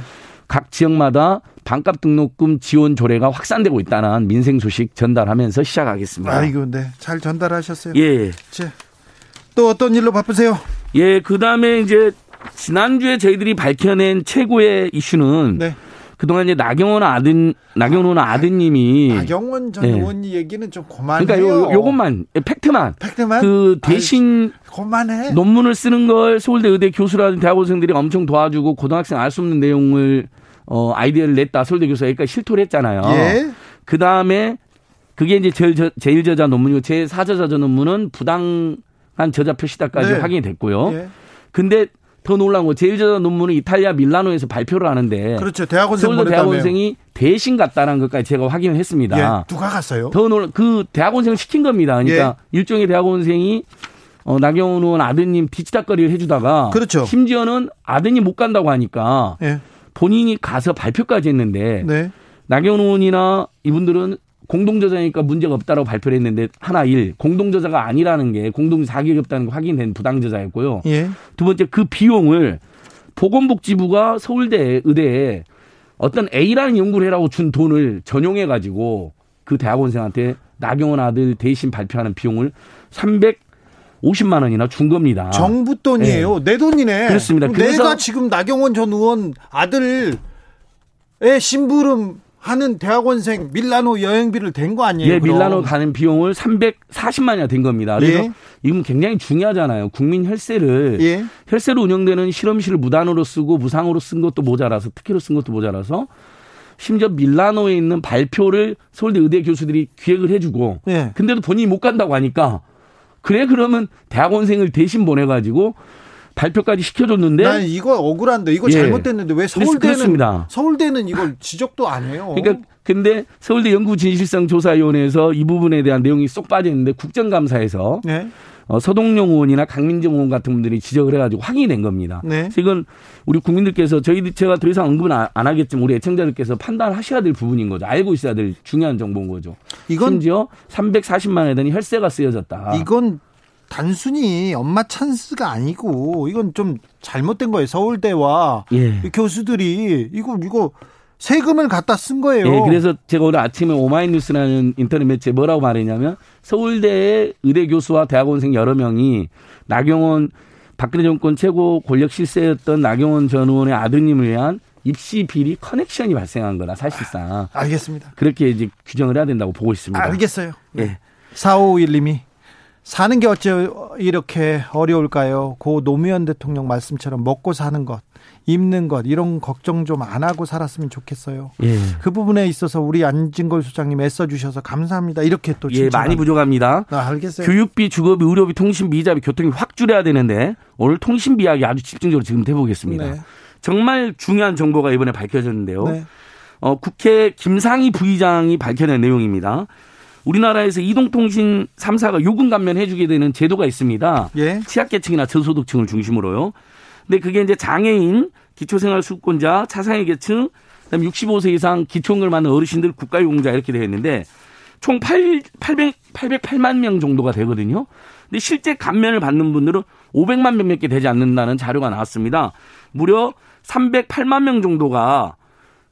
각 지역마다 반값 등록금 지원 조례가 확산되고 있다는 민생 소식 전달하면서 시작하겠습니다. 아이고, 네. 잘 전달하셨어요. 예. 자, 또 어떤 일로 바쁘세요? 예, 그 다음에 이제 지난주에 저희들이 밝혀낸 최고의 이슈는 네. 그동안 이제 나경원 아들 나경원 아, 아드님이 나경원 전 네. 의원 얘기는 좀 그만해요. 그러니까 요 요것만 팩트만 팩트만 그 대신 아이, 그만해. 논문을 쓰는 걸 서울대 의대 교수라든 대학원생들이 엄청 도와주고 고등학생 알 수 없는 내용을 어 아이디어를 냈다 서울대 교수가 여기까지 실토를 했잖아요. 예. 그 다음에 그게 이제 제일, 저, 제일 저자 논문이고 제 4저자 논문은 부당한 저자 표시다까지 네. 확인이 됐고요. 예. 근데 더 놀라운 거 제일 저자 논문은 이탈리아 밀라노에서 발표를 하는데 그렇죠 대학원생 서울대 대학원생이 대신 갔다는 것까지 제가 확인을 했습니다. 예, 누가 갔어요? 더 놀라 그 대학원생을 시킨 겁니다. 그러니까 예. 일종의 대학원생이 어, 나경원 의원 아드님 뒤치다거리를 해주다가 그렇죠. 심지어는 아드님 못 간다고 하니까 예. 본인이 가서 발표까지 했는데 네. 나경원 의원이나 이분들은 공동저자니까 문제가 없다라고 발표를 했는데 하나 일 공동저자가 아니라는 게 공동 자격이 없다는 게 확인된 부당저자였고요. 예. 두 번째 그 비용을 보건복지부가 서울대 의대에 어떤 A라는 연구를 해라고 준 돈을 전용해 가지고 그 대학원생한테 나경원 아들 대신 발표하는 비용을 300 50만 원이나 준 겁니다. 정부 돈이에요. 네. 내 돈이네. 그렇습니다. 내가 지금 나경원 전 의원 아들 의 심부름 하는 대학원생 밀라노 여행비를 댄 거 아니에요? 예, 그럼? 밀라노 가는 비용을 340만이나 된 겁니다. 그래서 예. 이건 굉장히 중요하잖아요. 국민 혈세를 예. 혈세로 운영되는 실험실을 무단으로 쓰고 무상으로 쓴 것도 모자라서 특혜로 쓴 것도 모자라서 심지어 밀라노에 있는 발표를 서울대 의대 교수들이 기획을 해주고 예. 근데도 본인이 못 간다고 하니까 그래 그러면 대학원생을 대신 보내가지고 발표까지 시켜줬는데. 난 이거 억울한데 이거 예. 잘못됐는데 왜 서울대는 그렇습니다. 서울대는 이걸 지적도 안 해요. 그러니까 근데 서울대 연구진실성조사위원회에서 이 부분에 대한 내용이 쏙 빠졌는데 국정감사에서 네. 어, 서동용 의원이나 강민정 의원 같은 분들이 지적을 해가지고 확인이 된 겁니다. 네. 그래서 이건 우리 국민들께서 저희 제가 더 이상 언급은 안, 하겠지만 우리 애청자들께서 판단하셔야 될 부분인 거죠. 알고 있어야 될 중요한 정보인 거죠. 이건 심지어 340만 원에 대한 혈세가 쓰여졌다. 이건 단순히 엄마 찬스가 아니고 이건 좀 잘못된 거예요. 서울대와 예. 교수들이 이거 이거 세금을 갖다 쓴 거예요. 예, 그래서 제가 오늘 아침에 오마이뉴스라는 인터넷 매체 뭐라고 말했냐면 서울대의 의대 교수와 대학원생 여러 명이 나경원 박근혜 정권 최고 권력 실세였던 나경원 전 의원의 아드님을 위한 입시 비리 커넥션이 발생한 거라 사실상. 아, 알겠습니다. 그렇게 이제 규정을 해야 된다고 보고 있습니다. 알겠어요. 예. 4551님이 사는 게 어째 이렇게 어려울까요? 고 노무현 대통령 말씀처럼 먹고 사는 것, 입는 것 이런 걱정 좀 안 하고 살았으면 좋겠어요. 예. 그 부분에 있어서 우리 안진걸 소장님 애써 주셔서 감사합니다. 이렇게 또 예, 많이 부족합니다. 아, 알겠어요. 교육비, 주거비, 의료비, 통신비, 이자비, 교통비 확 줄여야 되는데 오늘 통신비 이야기 아주 집중적으로 지금 해보겠습니다. 네. 정말 중요한 정보가 이번에 밝혀졌는데요. 네. 어, 국회 김상희 부의장이 밝혀낸 내용입니다. 우리나라에서 이동통신 3사가 요금 감면해 주게 되는 제도가 있습니다. 예. 취약계층이나 저소득층을 중심으로요. 근데 그게 이제 장애인, 기초생활수급권자, 차상위 계층, 그다음에 65세 이상 기초응을 받는 어르신들, 국가유공자 이렇게 되어 있는데 총 8, 800, 808만 명 정도가 되거든요. 근데 실제 감면을 받는 분들은 500만 명밖에 되지 않는다는 자료가 나왔습니다. 무려 308만 명 정도가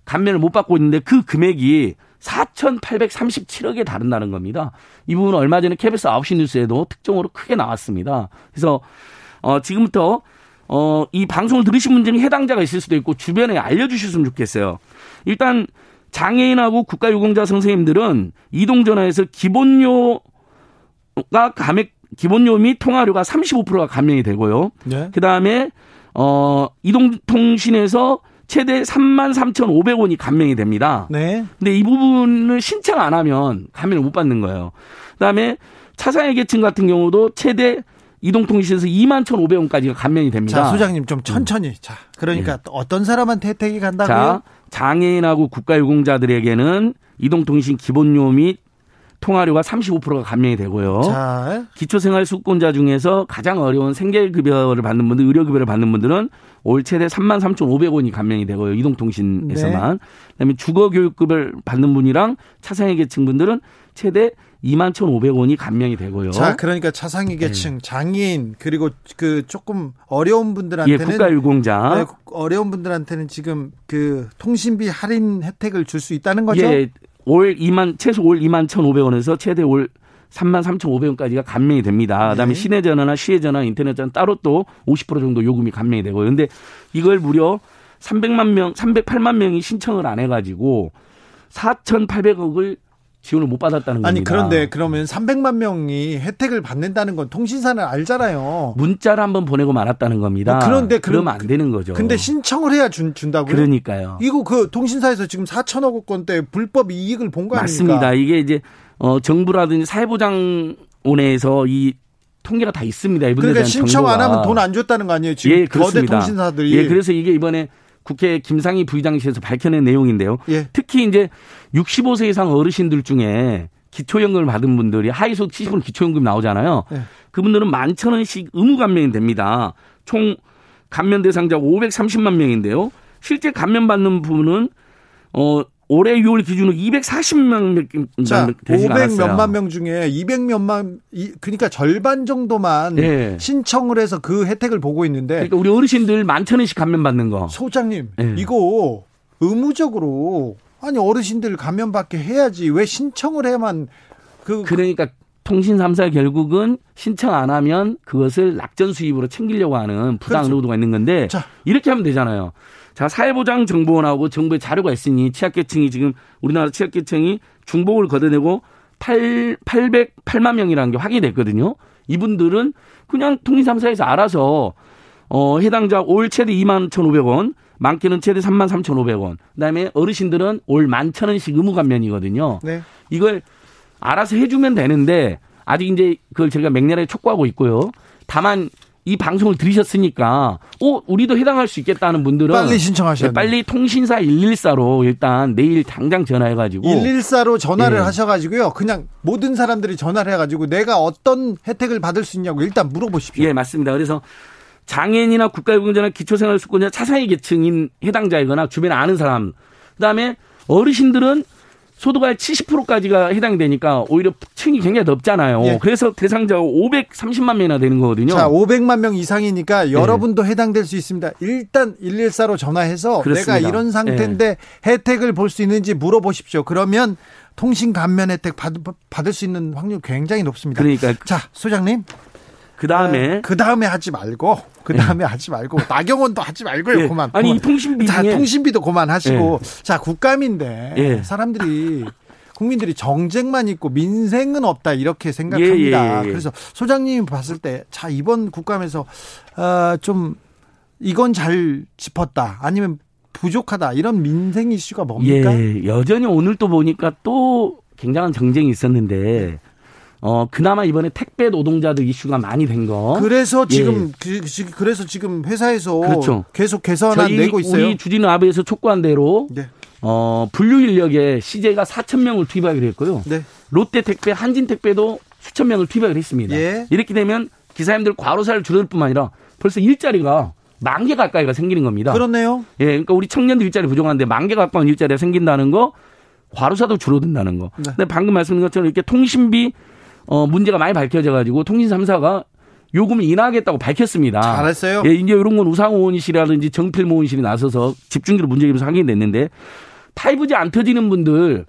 감면을 못 받고 있는데 그 금액이 4,837억에 다른다는 겁니다. 이 부분은 얼마 전에 KBS 9시 뉴스에도 특종으로 크게 나왔습니다. 그래서 어 지금부터 어 이 방송을 들으신 분 중에 해당자가 있을 수도 있고 주변에 알려 주셨으면 좋겠어요. 일단 장애인하고 국가유공자 선생님들은 이동 전화에서 기본료가 감액 기본료 및 통화료가 35%가 감면이 되고요. 네. 그 다음에 어 이동통신에서 최대 3만 3,500원이 감면이 됩니다. 네. 근데 이 부분을 신청 안 하면 감면을 못 받는 거예요. 그다음에 차상위 계층 같은 경우도 최대 이동통신에서 2만 1,500원까지가 감면이 됩니다. 자, 소장님 좀 천천히. 음. 자, 그러니까 네. 어떤 사람한테 혜택이 간다고요? 자, 장애인하고 국가유공자들에게는 이동통신 기본료 및 통화료가 35%가 감면이 되고요. 자. 기초생활 수급권자 중에서 가장 어려운 생계급여를 받는 분들, 의료급여를 받는 분들은 올 최대 3만 3,500원이 감면이 되고요. 이동통신에서만. 네. 그다음에 주거교육급여를 받는 분이랑 차상위 계층 분들은 최대 2만 1,500원이 감면이 되고요. 자, 그러니까 차상위 계층, 네. 장애인 그리고 그 조금 어려운 분들한테는 예, 국가유공자 네, 어려운 분들한테는 지금 그 통신비 할인 혜택을 줄 수 있다는 거죠. 예, 올 2만 최소 올 2만 1,500원에서 최대 올 3만 3,500원까지가 감면이 됩니다. 그다음에 네. 시내 전화나 시외 전화, 인터넷 전화 따로 또 50% 정도 요금이 감면이 되고요. 근데 이걸 무려 300만 명, 308만 명이 신청을 안 해가지고 4,800억을 지원을 못 받았다는 아니, 겁니다. 그런데 그러면 300만 명이 혜택을 받는다는 건 통신사는 알잖아요. 문자를 한번 보내고 말았다는 겁니다. 그런데 그러면 안 되는 거죠. 근데 신청을 해야 준, 준다고요? 그러니까요. 이거 그 통신사에서 지금 4천억 원대 불법 이익을 본 거 아닙니까? 맞습니다. 이게 이제 어 정부라든지 사회보장원에서 이 통계가 다 있습니다. 그러니까 신청 정보가. 안 하면 돈 안 줬다는 거 아니에요? 지금 예, 거대 통신사들이. 예, 그래서 이게 이번에 국회 김상희 부의장실에서 밝혀낸 내용인데요. 예. 특히 이제 65세 이상 어르신들 중에 기초연금을 받은 분들이 하위소득 70% 기초연금 나오잖아요. 예. 그분들은 만 천 원씩 의무 감면이 됩니다. 총 감면 대상자가 530만 명인데요. 실제 감면 받는 부분은 어 올해 6월 기준으로 240명 자, 500 몇만 명 중에 200 몇만 그러니까 절반 정도만 네. 신청을 해서 그 혜택을 보고 있는데 그러니까 우리 어르신들 만천 원씩 감면 받는 거. 소장님, 네. 이거 의무적으로 아니 어르신들 감면 받게 해야지 왜 신청을 해야만 그 그러니까 통신 3사 결국은 신청 안 하면 그것을 낙전 수입으로 챙기려고 하는 부당 그렇죠. 의도가 있는 건데 자. 이렇게 하면 되잖아요. 자, 사회보장 정보원하고 정부의 자료가 있으니 취약계층이 지금 우리나라 취약계층이 중복을 걷어내고 8, 808만 명이라는 게 확인이 됐거든요. 이분들은 그냥 통신삼사에서 알아서 어, 해당자 올 최대 2만 1,500원, 많게는 최대 3만 3,500원. 그다음에 어르신들은 올 1만 1,000원씩 의무 감면이거든요. 네. 이걸 알아서 해주면 되는데 아직 이제 그걸 저희가 맹렬하게 촉구하고 있고요. 다만 이 방송을 들으셨으니까 어 우리도 해당할 수 있겠다는 분들은 빨리 신청하셔야 네, 빨리 통신사 114로 일단 내일 당장 전화해 가지고 114로 전화를 네. 하셔 가지고요. 그냥 모든 사람들이 전화를 해 가지고 내가 어떤 혜택을 받을 수 있냐고 일단 물어보십시오. 예, 맞습니다. 그래서 장애인이나 국가유공자나 기초생활수급자 차상위 계층인 해당자이거나 주변에 아는 사람 그다음에 어르신들은 소득의 70%까지가 해당되니까 오히려 층이 굉장히 넓잖아요. 예. 그래서 대상자가 530만 명이나 되는 거거든요. 자, 500만 명 이상이니까 네. 여러분도 해당될 수 있습니다. 일단 114로 전화해서 그렇습니다. 내가 이런 상태인데 네. 혜택을 볼 수 있는지 물어보십시오. 그러면 통신 감면 혜택 받, 받을 수 있는 확률 굉장히 높습니다. 그러니까 자, 소장님. 그 다음에 네, 그 다음에 하지 말고 그 다음에 네. 하지 말고 나경원도 하지 말고요. 네. 그만. 아니 그만. 통신비 자, 통신비도 그만하시고 네. 자 국감인데 예. 사람들이 국민들이 정쟁만 있고 민생은 없다 이렇게 생각합니다. 예, 예, 예. 그래서 소장님이 봤을 때 자 이번 국감에서 어, 좀 이건 잘 짚었다 아니면 부족하다 이런 민생 이슈가 뭡니까? 예, 여전히 오늘 또 보니까 또 굉장한 정쟁이 있었는데 어 그나마 이번에 택배 노동자들 이슈가 많이 된 거. 그래서 예. 지금 예. 그, 그래서 지금 회사에서 그렇죠. 계속 개선안 내고 있어요. 우리 주진우 아베에서 촉구한 대로 네. 어 분류 인력에 CJ가 4천 명을 투입하기로 했고요. 네. 롯데 택배, 한진 택배도 수천 명을 투입하기로 했습니다. 예. 이렇게 되면 기사님들 과로사를 줄일 뿐만 아니라 벌써 일자리가 만 개 가까이가 생기는 겁니다. 그렇네요. 예, 그러니까 우리 청년들 일자리 부족한데 만 개 가까운 일자리가 생긴다는 거, 과로사도 줄어든다는 거. 네. 근데 방금 말씀드린 것처럼 이렇게 통신비 어, 문제가 많이 밝혀져 가지고 통신 3사가 요금을 인하하겠다고 밝혔습니다. 잘했어요. 예, 이제 이런 건 우상호 의원실이라든지 정필모 의원실이 나서서 집중적으로 문제점에서 확인이 됐는데 5G 안 터지는 분들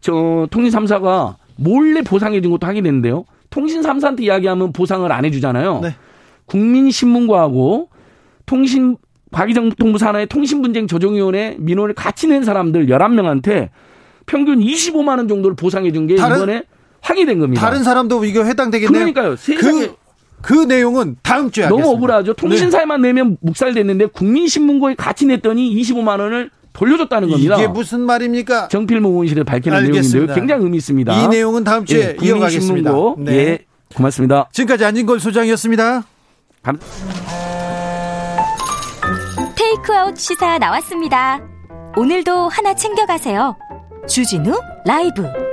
저 통신 3사가 몰래 보상해 준 것도 확인됐는데요. 통신 3사한테 이야기하면 보상을 안 해주잖아요. 네. 국민신문고하고 통신 과기정 통부 산하의 통신분쟁 조정위원회 민원을 같이 낸 사람들 11명한테 평균 25만 원 정도를 보상해 준 게 이번에 확인된 겁니다. 다른 사람도 이거 해당되겠네요. 그러니까요. 세상에 그, 그 내용은 다음 주에 너무 하겠습니다. 억울하죠. 통신사에만 네. 내면 묵살됐는데 국민신문고에 같이 냈더니 25만 원을 돌려줬다는 겁니다. 이게 무슨 말입니까? 정필모 의원실에 밝히는 내용인데요. 굉장히 의미 있습니다. 이 내용은 다음 주에 예, 이어가겠습니다. 네. 예, 고맙습니다. 지금까지 안진걸 소장이었습니다. 감... 테이크아웃 시사 나왔습니다. 오늘도 하나 챙겨가세요. 주진우 라이브.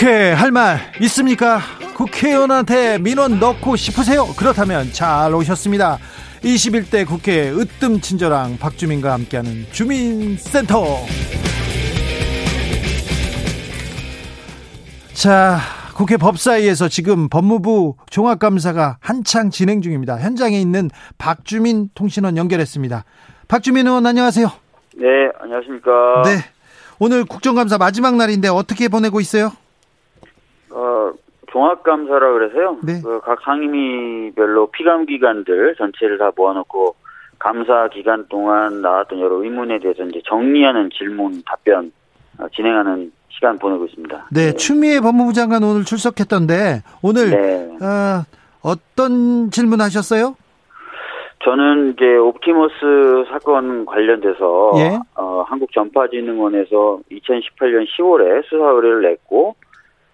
국회 할 말 있습니까? 국회의원한테 민원 넣고 싶으세요? 그렇다면 잘 오셨습니다. 21대 국회 으뜸 친절왕 박주민과 함께하는 주민센터. 자, 국회 법사위에서 지금 법무부 종합감사가 한창 진행 중입니다. 현장에 있는 박주민 통신원 연결했습니다. 박주민 의원 안녕하세요. 네, 안녕하십니까. 네. 오늘 국정감사 마지막 날인데 어떻게 보내고 있어요? 어, 종합감사라 그래서요. 네. 그 각 상임위별로 피감 기관들 전체를 다 모아놓고 감사 기간 동안 나왔던 여러 의문에 대해서 이제 정리하는 질문 답변 어, 진행하는 시간 보내고 있습니다. 네, 네. 추미애 법무부 장관 오늘 출석했던데 오늘 네. 어, 어떤 질문하셨어요? 저는 이제 옵티머스 사건 관련돼서 예? 어, 한국전파진흥원에서 2018년 10월에 수사 의뢰를 냈고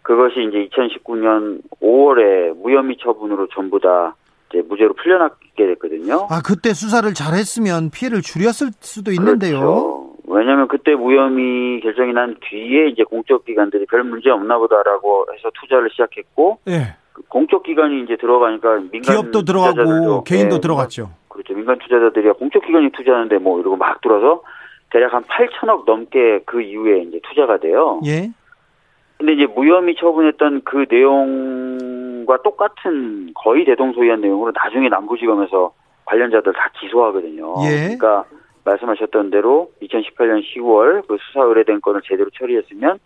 그것이 이제 2019년 5월에 무혐의 처분으로 전부 다 이제 무죄로 풀려나게 됐거든요. 아 그때 수사를 잘했으면 피해를 줄였을 수도 있는데요. 그렇죠. 왜냐하면 그때 무혐의 결정이 난 뒤에 이제 공적 기관들이 별 문제 없나 보다라고 해서 투자를 시작했고. 예. 공적 기관이 이제 들어가니까 민간 기업도 들어가고 개인도 네, 들어갔죠. 그렇죠. 민간 투자자들이 공적 기관이 투자하는데 뭐 이러고 막 들어서 대략 한 8천억 넘게 그 이후에 이제 투자가 돼요. 예. 근데 이제 무혐의 처분했던 그 내용과 똑같은 거의 대동소이한 내용으로 나중에 남부지검에서 관련자들 다 기소하거든요. 예. 그러니까 말씀하셨던 대로 2018년 10월 그 수사 의뢰된 건을 제대로 처리했으면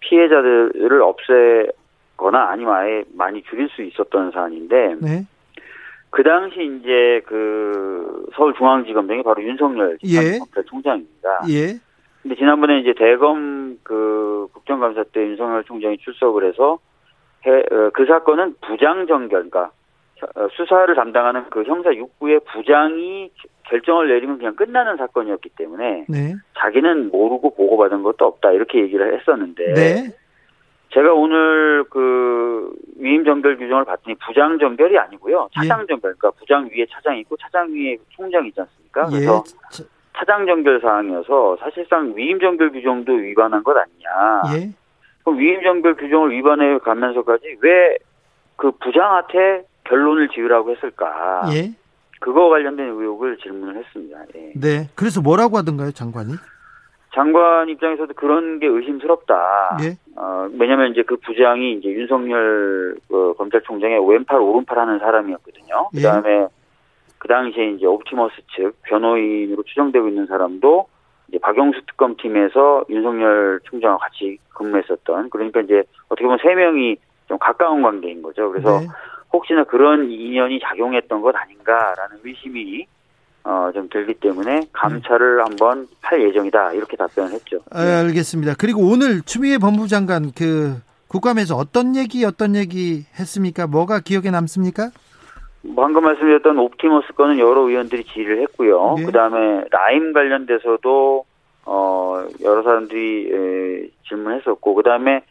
피해자들을 없애 거나 아니면 아예 많이 줄일 수 있었던 사안인데 네. 그 당시 이제 그 서울중앙지검장이 바로 윤석열 예. 검찰총장입니다. 예. 근데 지난번에 이제 대검 그 국정감사 때 윤석열 총장이 출석을 해서 해, 어, 그 사건은 부장 정결, 그러니까 어, 수사를 담당하는 그 형사 6부의 부장이 결정을 내리면 그냥 끝나는 사건이었기 때문에 네. 자기는 모르고 보고받은 것도 없다 이렇게 얘기를 했었는데 네. 제가 오늘 그 위임 정결 규정을 봤더니 부장 정결이 아니고요. 예. 차장 정결. 그러니까 부장 위에 차장이 있고 차장 위에 총장이 있지 않습니까? 예. 그래서 예. 차장 정결 사항이어서 사실상 위임 정결 규정도 위반한 것 아니냐. 예. 그럼 위임 정결 규정을 위반해 가면서까지 왜 그 부장한테 결론을 지으라고 했을까? 예. 그거 관련된 의혹을 질문을 했습니다. 예. 네. 그래서 뭐라고 하던가요, 장관이? 장관 입장에서도 그런 게 의심스럽다. 예? 어, 왜냐면 이제 그 부장이 이제 윤석열 그 검찰총장의 왼팔 오른팔 하는 사람이었거든요. 그 다음에 예? 그 당시에 이제 옵티머스 측 변호인으로 추정되고 있는 사람도 이제 박영수 특검팀에서 윤석열 총장과 같이 근무했었던 그러니까 이제 어떻게 보면 세 명이 좀 가까운 관계인 거죠. 그래서 네. 혹시나 그런 인연이 작용했던 것 아닌가라는 의심이 어, 좀 들기 때문에 감찰을 한번 할 예정이다 이렇게 답변을 했죠. 아, 알겠습니다. 그리고 오늘 추미애 법무장관 그 국감에서 어떤 얘기 어떤 얘기 했습니까? 뭐가 기억에 남습니까? 방금 말씀드렸던 옵티머스 건은 여러 의원들이 질의를 했고요. 네. 그다음에 라임 관련돼서도 어 여러 사람들이 에, 질문했었고 그다음에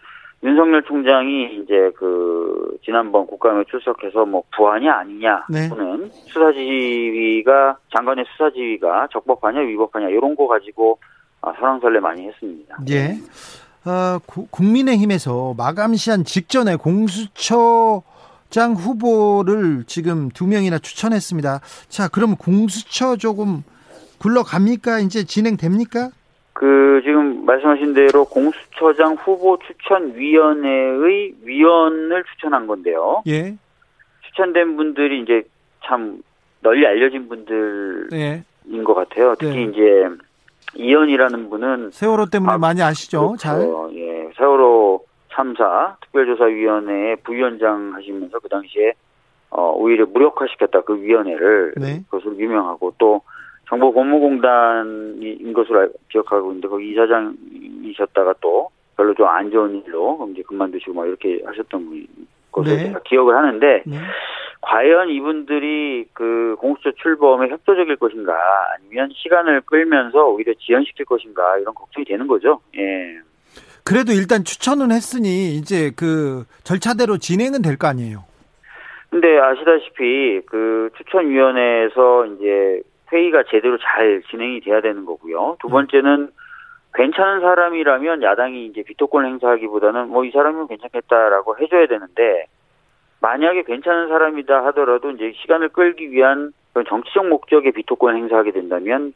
윤석열 총장이 이제 그 지난번 국감에 출석해서 뭐 부안이 아니냐 네. 또는 수사 지휘가 장관의 수사 지휘가 적법하냐 위법하냐 이런 거 가지고 아, 설왕설래 많이 했습니다. 예. 어, 국민의힘에서 마감 시한 직전에 공수처 장 후보를 지금 두 명이나 추천했습니다. 자, 그럼 공수처 조금 굴러갑니까? 이제 진행됩니까? 그 지금 말씀하신 대로 공수처장 후보 추천 위원회의 위원을 추천한 건데요. 예. 추천된 분들이 이제 참 널리 알려진 분들인 예. 것 같아요. 특히 네. 이제 이현이라는 분은 세월호 때문에 아, 많이 아시죠? 그렇죠. 잘. 예, 세월호 참사 특별조사위원회 부위원장 하시면서 그 당시에 어 오히려 무력화시켰다 그 위원회를 네. 그것으로 유명하고 또 정보고무공단인 것으로 기억하고 있는데 거기 이사장이셨다가 또 별로 좀 안 좋은 일로 이제 그만두시고 막 이렇게 하셨던 것을 네. 기억을 하는데 네. 과연 이분들이 그 공수처 출범에 협조적일 것인가 아니면 시간을 끌면서 오히려 지연시킬 것인가 이런 걱정이 되는 거죠. 예. 그래도 일단 추천은 했으니 이제 그 절차대로 진행은 될 거 아니에요. 근데 아시다시피 그 추천위원회에서 이제 회의가 제대로 잘 진행이 돼야 되는 거고요. 두 네. 번째는 괜찮은 사람이라면 야당이 이제 비토권 행사하기보다는 뭐 이 사람은 괜찮겠다라고 해줘야 되는데 만약에 괜찮은 사람이다 하더라도 이제 시간을 끌기 위한 그런 정치적 목적의 비토권 행사하게 된다면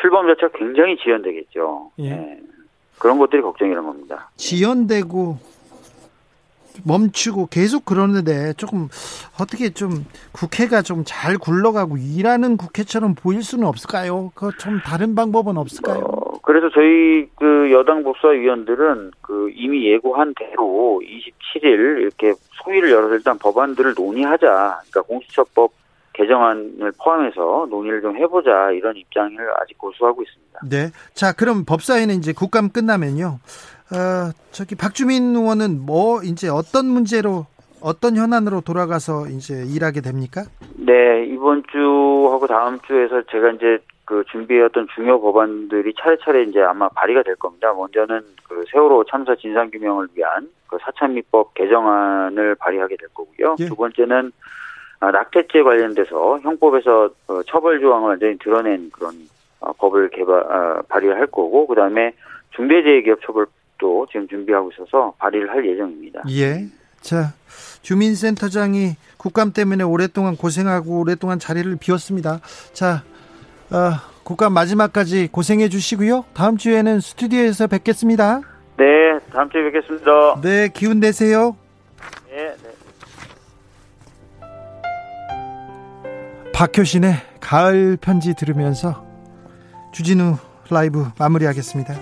출범 자체가 굉장히 지연되겠죠. 예. 네. 그런 것들이 걱정이란 겁니다. 지연되고 멈추고 계속 그러는데 조금 어떻게 좀 국회가 좀 잘 굴러가고 일하는 국회처럼 보일 수는 없을까요? 그 좀 다른 방법은 없을까요? 어, 그래서 저희 그 여당 법사위원들은 그 이미 예고한 대로 27일 이렇게 소위를 열어서 일단 법안들을 논의하자. 그러니까 공수처법 개정안을 포함해서 논의를 좀 해보자 이런 입장을 아직 고수하고 있습니다. 네. 자, 그럼 법사위는 이제 국감 끝나면요. 어, 저기 박주민 의원은 뭐 이제 어떤 문제로 어떤 현안으로 돌아가서 이제 일하게 됩니까? 네, 이번 주하고 다음 주에서 제가 이제 그 준비해왔던 중요 법안들이 차례차례 이제 아마 발의가 될 겁니다. 먼저는 그 세월호 참사 진상 규명을 위한 그 사참미법 개정안을 발의하게 될 거고요. 예. 두 번째는 아, 낙태죄 관련돼서 형법에서 어, 처벌 조항을 완전히 드러낸 그런 어, 법을 개발 아, 발의할 거고 그다음에 중대재해기업처벌도 지금 준비하고 있어서 발의를 할 예정입니다. 예. 자, 주민센터장이 국감 때문에 오랫동안 고생하고 오랫동안 자리를 비웠습니다. 자, 어, 국감 마지막까지 고생해 주시고요. 다음 주에는 스튜디오에서 뵙겠습니다. 네, 다음 주에 뵙겠습니다. 네, 기운 내세요. 네, 네. 박효신의 가을 편지 들으면서 주진우 라이브 마무리하겠습니다.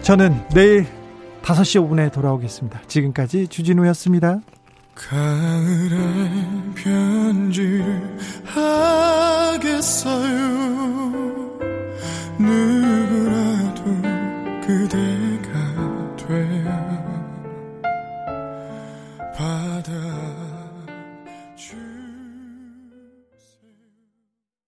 저는 내일 5시 5분에 돌아오겠습니다. 지금까지 주진우였습니다. 가을의 편지를 하겠어요 누구라도 그대